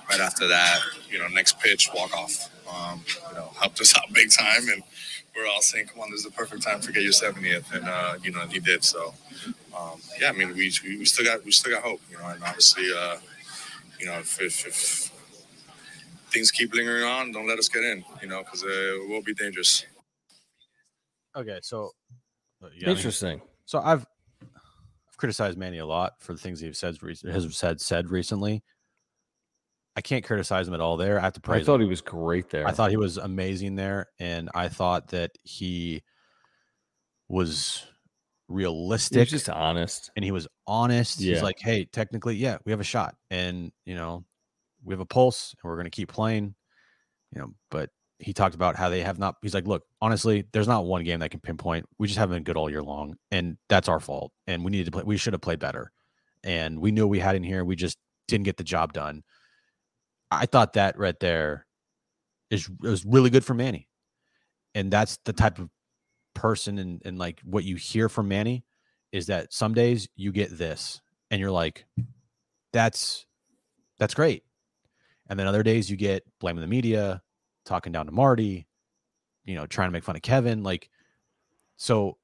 right after that, you know, next pitch, walk off. Um, you know, helped us out big time, and we're all saying, "Come on, this is the perfect time to get your 70th," and uh, you know, and he did. So, um, yeah, I mean, we, we still got we still got hope, you know, and obviously, uh, you know, if, if, if, things keep lingering on, don't let us get in, you know, because uh, it will be dangerous. Okay, so uh, interesting. So I've I've criticized Manny a lot for the things he's said has said said recently. I can't criticize him at all there. I have to praise. I thought him. he was great there. I thought he was amazing there, and I thought that he was realistic. He's just honest, and he was honest. Yeah. He's like, "Hey, technically, yeah, we have a shot, and you know, we have a pulse, and we're going to keep playing." You know, but he talked about how they have not. He's like, "Look, honestly, there's not one game that can pinpoint. We just haven't been good all year long, and that's our fault. And we needed to play. We should have played better, and we knew we had in here. We just didn't get the job done." I thought that right there is was really good for Manny. And that's the type of person and, and like what you hear from Manny is that some days you get this and you're like, that's that's great. And then other days you get blaming the media, talking down to Marty, you know, trying to make fun of Kevin. Like, so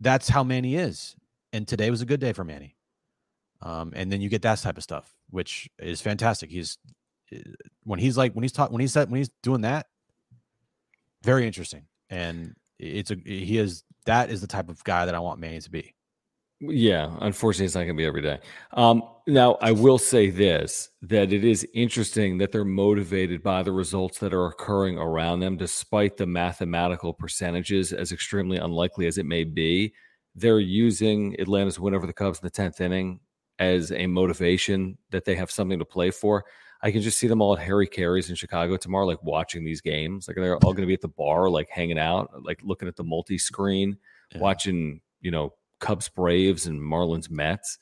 that's how Manny is. And today was a good day for Manny. Um, and then you get that type of stuff, which is fantastic. He's when he's like when he's taught when he's when he's doing that, very interesting. And it's a he is that is the type of guy that I want Manny to be. Yeah, unfortunately, it's not going to be every day. Um, now, I will say this: that it is interesting that they're motivated by the results that are occurring around them, despite the mathematical percentages, as extremely unlikely as it may be. They're using Atlanta's win over the Cubs in the tenth inning as a motivation that they have something to play for. I can just see them all at Harry Caray's in Chicago tomorrow, like watching these games. Like they're all going to be at the bar, like hanging out, like looking at the multi screen, yeah. watching, you know, Cubs Braves and Marlins Mets.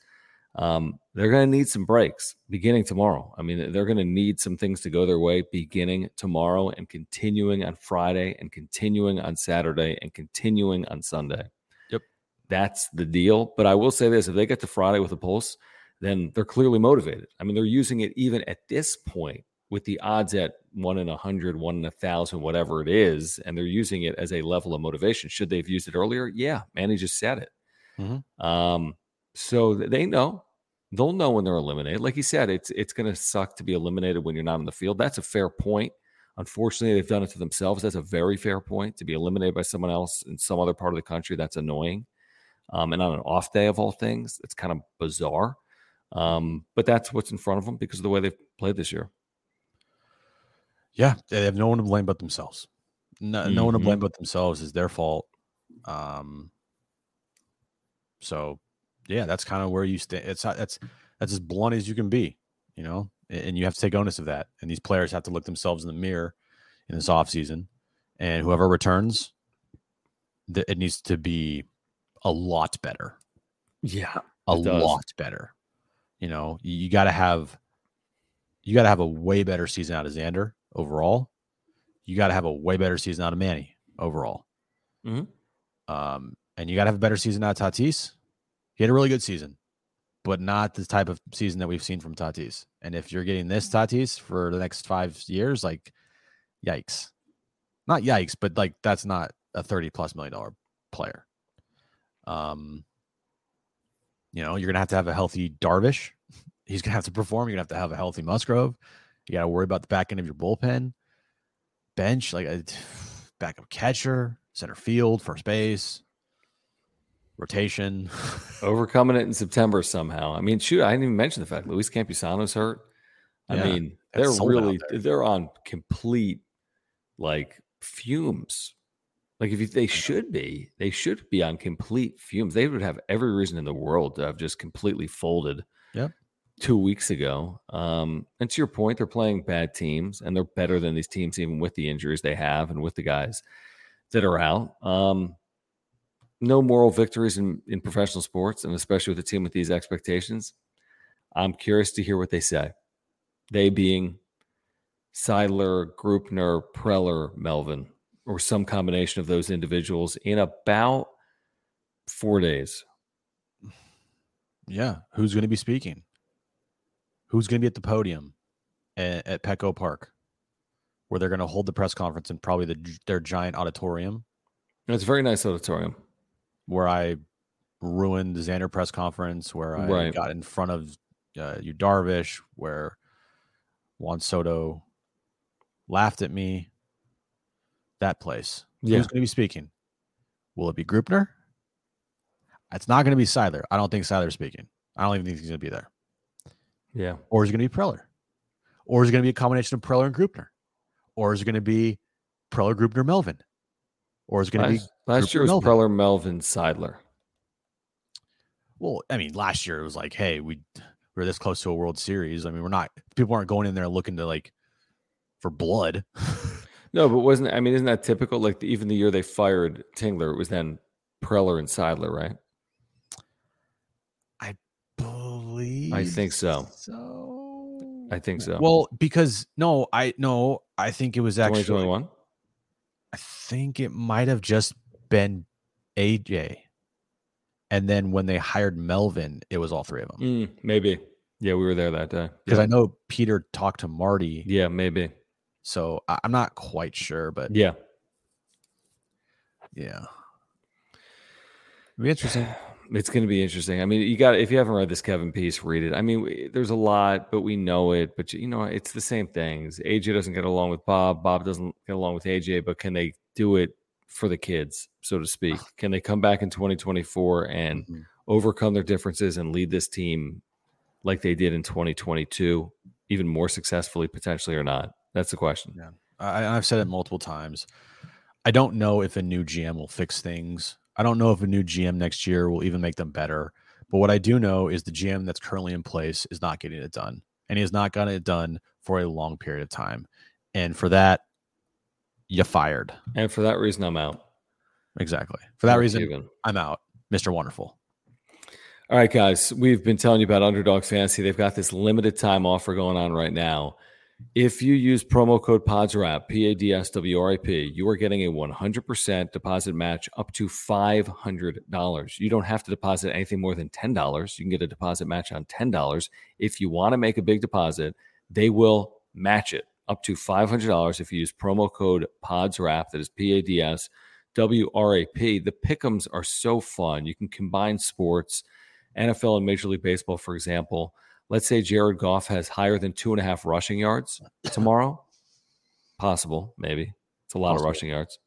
Um, they're going to need some breaks beginning tomorrow. I mean, they're going to need some things to go their way beginning tomorrow and continuing on Friday and continuing on Saturday and continuing on Sunday. Yep. That's the deal. But I will say this if they get to Friday with a pulse, then they're clearly motivated. I mean, they're using it even at this point with the odds at one in a hundred, one in a thousand, whatever it is, and they're using it as a level of motivation. Should they have used it earlier? Yeah, Manny just said it. Mm-hmm. Um, so they know they'll know when they're eliminated. Like he said, it's it's going to suck to be eliminated when you're not on the field. That's a fair point. Unfortunately, they've done it to themselves. That's a very fair point to be eliminated by someone else in some other part of the country. That's annoying. Um, and on an off day of all things, it's kind of bizarre. Um, but that's what's in front of them because of the way they've played this year. Yeah, they have no one to blame but themselves. No, mm-hmm. no one to blame mm-hmm. but themselves is their fault. Um, so yeah, that's kind of where you stand. It's that's that's as blunt as you can be, you know, and you have to take onus of that. And these players have to look themselves in the mirror in this off season, and whoever returns, it needs to be a lot better. Yeah, a lot better. You know, you, you got to have you got to have a way better season out of Xander overall. You got to have a way better season out of Manny overall. Mm-hmm. Um, and you got to have a better season out of Tatis. He had a really good season, but not the type of season that we've seen from Tatis. And if you're getting this Tatis for the next five years, like, yikes. Not yikes, but like that's not a 30 plus million dollar player. Um, You know, you're gonna have to have a healthy Darvish. He's gonna have to perform. You're gonna have to have a healthy Musgrove. You got to worry about the back end of your bullpen, bench, like a uh, backup catcher, center field, first base, rotation. Overcoming it in September somehow. I mean, shoot, I didn't even mention the fact Luis Campusano's hurt. I Yeah, mean, they're really they're on complete like fumes. Like if you, they should be, they should be on complete fumes. They would have every reason in the world to have just completely folded. Yeah. Two weeks ago. Um, and to your point, they're playing bad teams, and they're better than these teams, even with the injuries they have and with the guys that are out. Um, no moral victories in, in professional sports, and especially with a team with these expectations. I'm curious to hear what they say. They being Seidler, Greupner, Preller, Melvin, or some combination of those individuals in about four days. Yeah. Who's going to be speaking? Who's going to be at the podium at, at Petco Park, where they're going to hold the press conference in probably the, their giant auditorium It's a very nice auditorium. where I ruined the Xander press conference, where I Right. got in front of uh, Yu Darvish, where Juan Soto laughed at me. That place. Yeah. Who's going to be speaking? Will it be Greupner? It's not going to be Seidler. I don't think Seidler's speaking. I don't even think he's going to be there. Yeah. Or is it going to be Preller? Or is it going to be a combination of Preller and Greupner? Or is it going to be Preller, Greupner, Melvin? Or is it going to be Last, last year was Melvin? Preller, Melvin, Seidler. Well, I mean, last year it was like, hey, we we're this close to a World Series. I mean, we're not people aren't going in there looking to like for blood. No, but wasn't I mean, isn't that typical? Like even the year they fired Tingler, it was then Preller and Seidler, right? I believe I think so. So I think so. Well, because no, I no, I think it was actually 2021. I think it might have just been AJ. And then when they hired Melvin, it was all three of them. Mm, maybe. Yeah, we were there that day. Because yeah. I know Peter talked to Marty. Yeah, maybe. So I, I'm not quite sure, but Yeah. yeah. It'd be interesting. It's going to be interesting. I mean, you got if you haven't read this Kevin piece, read it. I mean, we- there's a lot, but we know it. But you know, it's the same things. AJ doesn't get along with Bob. Bob doesn't get along with AJ. But can they do it for the kids, so to speak? Can they come back in 2024 and Mhm. overcome their differences and lead this team like they did in 2022, even more successfully, potentially or not? That's the question. Yeah. I, I've said it multiple times. I don't know if a new GM will fix things. I don't know if a new GM next year will even make them better. But what I do know is the GM that's currently in place is not getting it done. And he has not gotten it done for a long period of time. And for that, you fired. And for that reason, I'm out. Exactly. For that Mark reason, Cuban. I'm out. Mr. Wonderful. All right, guys, we've been telling you about Underdog Fantasy. They've got this limited time offer going on right now. If you use promo code PADSWRAP, P A D S W R A P, you are getting a 100% deposit match up to $500. You don't have to deposit anything more than $10. You can get a deposit match on $10. If you want to make a big deposit, they will match it up to $500 if you use promo code PADSWRAP. That is P A D S W R A P. The pickums are so fun. You can combine sports. NFL and Major League Baseball, for example, let's say Jared Goff has higher than two and a half rushing yards tomorrow. Possible, maybe. It's a lot Possible. of rushing yards.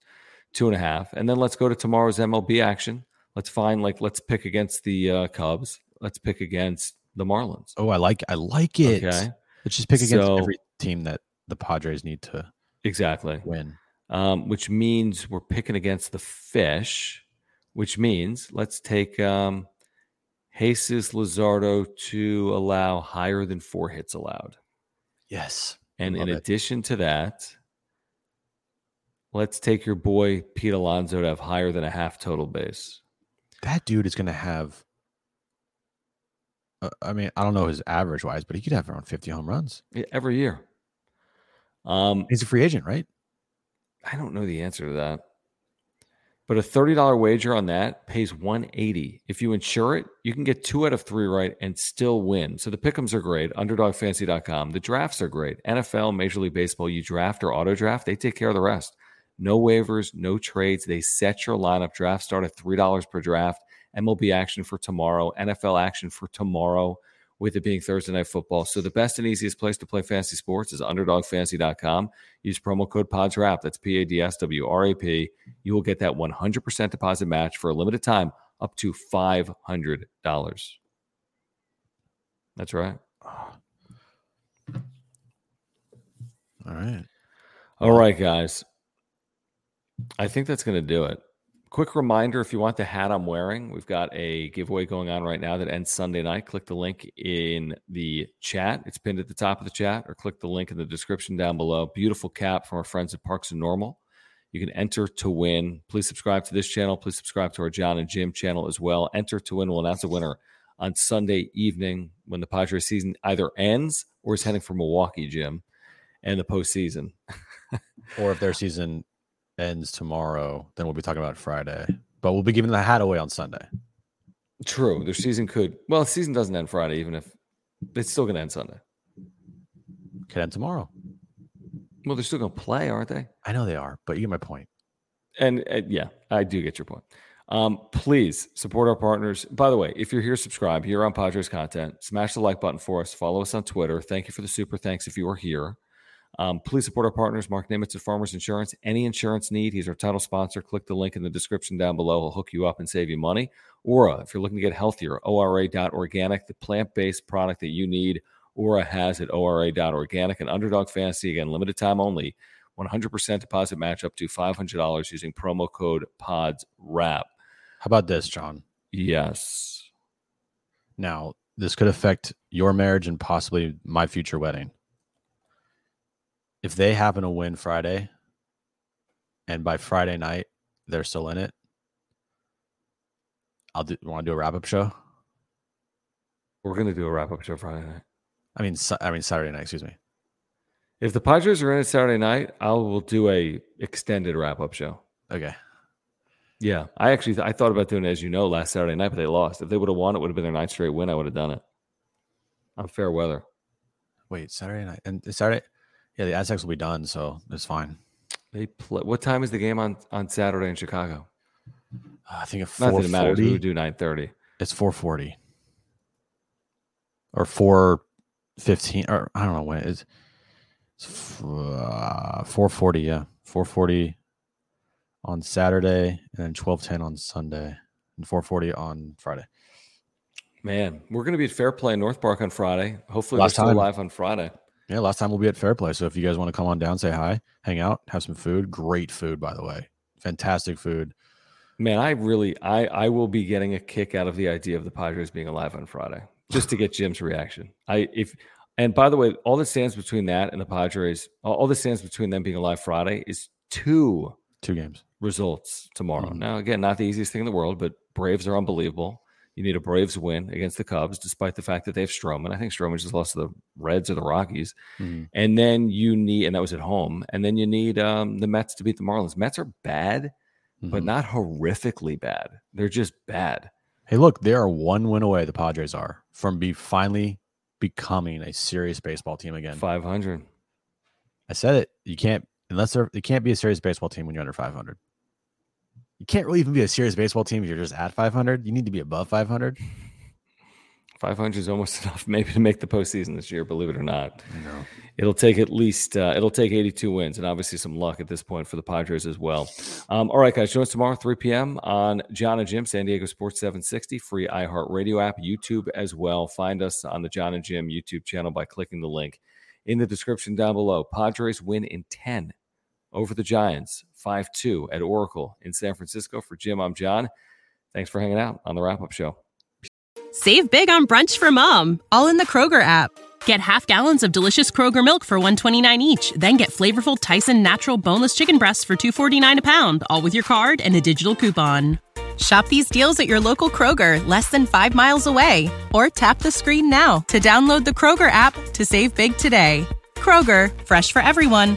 Two and a half. And then let's go to tomorrow's MLB action. Let's find, like, let's pick against the uh, Cubs. Let's pick against the Marlins. Oh, I like I like it. Okay. Let's just pick against So- every team that the Padres need to Exactly. win. um, which means we're picking against the fish, which means let's take um, Jesus Luzardo to allow higher than four hits allowed. Yes. And in it. addition to that, let's take your boy Pete Alonso to have higher than a half total base. that dude is going to have uh, i mean i don't know his average wise but he could have around 50 home runs Yeah, every year. Um, he's a free agent right I don't know the answer to that. But a $30 wager on that pays 180. If you insure it, you can get two out of three right and still win. So the pickums are great. Underdogfantasy.com. The drafts are great. NFL, Major League Baseball, you draft or auto draft, they take care of the rest. No waivers, no trades. They set your lineup. Draft start at $3 per draft. MLB action for tomorrow, NFL action for tomorrow, with it being Thursday night football. So the best and easiest place to play fantasy sports is underdogfantasy.com. Use promo code PADSWRAP. That's P A D S W R A P. You will get that 100% deposit match for a limited time up to $500. That's right. All right. All right, guys. I think that's going to do it. Quick reminder if you want the hat I'm wearing, we've got a giveaway going on right now that ends Sunday night. Click the link in the chat. It's pinned at the top of the chat, or click the link in the description down below. Beautiful cap from our friends at Parks and Normal. You can enter to win. Please subscribe to this channel. Please subscribe to our John and Jim channel as well. Enter to win. We'll announce a winner on Sunday evening when the Padres season either ends or is heading for Milwaukee, Jim, and the postseason. or if their season ends tomorrow, then we'll be talking about Friday. But we'll be giving the hat away on Sunday. True. Their season could, well, the season doesn't end Friday, even if it's still going to end Sunday. Could end tomorrow. Well, they're still going to play, aren't they? I know they are, but you get my point. And uh, yeah, I do get your point. Um, please support our partners. By the way, if you're here, subscribe here on Padres content. Smash the like button for us. Follow us on Twitter. Thank you for the super thanks if you are here. Um, please support our partners, Marc Nimetz at Farmers Insurance. Any insurance need, he's our title sponsor. Click the link in the description down below. He'll hook you up and save you money. Ora, if you're looking to get healthier, ORA.organic, the plant based product that you need. Ora has at ORA.organic and Underdog Fantasy. Again, limited time only. 100% deposit match up to $500 using promo code PADS WRAP. How about this, John? Yes. Now, this could affect your marriage and possibly my future wedding if they happen to win Friday and by Friday night they're still in it, I'll do want to do a wrap up show. We're gonna do a wrap up show Friday night. I mean, I mean Saturday night. Excuse me. If the Padres are in it Saturday night, I will do a extended wrap up show. Okay. Yeah, I actually th- I thought about doing it as you know last Saturday night, but they lost. If they would have won, it would have been their ninth straight win. I would have done it on fair weather. Wait, Saturday night and Saturday. Yeah, the Aztecs will be done, so it's fine. They play. What time is the game on on Saturday in Chicago? Uh, I think it's four forty. We do nine thirty. It's four forty or four fifteen, or I don't know when it is. It's uh, four forty. Yeah, four forty on Saturday, and then twelve ten on Sunday, and four forty on Friday. Man, we're going to be at Fair Play North Park on Friday. Hopefully, Last we're still time. live on Friday. Yeah, last time we'll be at Fair Play. So if you guys want to come on down, say hi, hang out, have some food. Great food, by the way. Fantastic food. Man, I really I I will be getting a kick out of the idea of the Padres being alive on Friday. Just to get Jim's reaction. I if and by the way, all that stands between that and the Padres, all, that stands between them being alive Friday is two two games results tomorrow. Mm-hmm. Now, again, not the easiest thing in the world, but Braves are unbelievable. You need a Braves win against the Cubs, despite the fact that they have Stroman. I think Stroman just lost to the Reds or the Rockies. Mm-hmm. And then you need, and that was at home. And then you need um, the Mets to beat the Marlins. Mets are bad, mm-hmm. but not horrifically bad. They're just bad. Hey, look, they are one win away. The Padres are from be finally becoming a serious baseball team again. Five hundred. I said it. You can't unless they're. You can't be a serious baseball team when you're under five hundred you can't really even be a serious baseball team if you're just at 500. You need to be above 500. 500 is almost enough, maybe to make the postseason this year. Believe it or not, it'll take at least uh, it'll take 82 wins, and obviously some luck at this point for the Padres as well. Um, all right, guys, join us tomorrow 3 p.m. on John and Jim, San Diego Sports 760, free iHeartRadio app, YouTube as well. Find us on the John and Jim YouTube channel by clicking the link in the description down below. Padres win in 10 over the Giants, 5 2 at Oracle in San Francisco. For Jim, I'm John. Thanks for hanging out on the wrap up show. Save big on brunch for mom, all in the Kroger app. Get half gallons of delicious Kroger milk for 129 each, then get flavorful Tyson natural boneless chicken breasts for 249 a pound, all with your card and a digital coupon. Shop these deals at your local Kroger, less than 5 miles away, or tap the screen now to download the Kroger app to save big today. Kroger, fresh for everyone.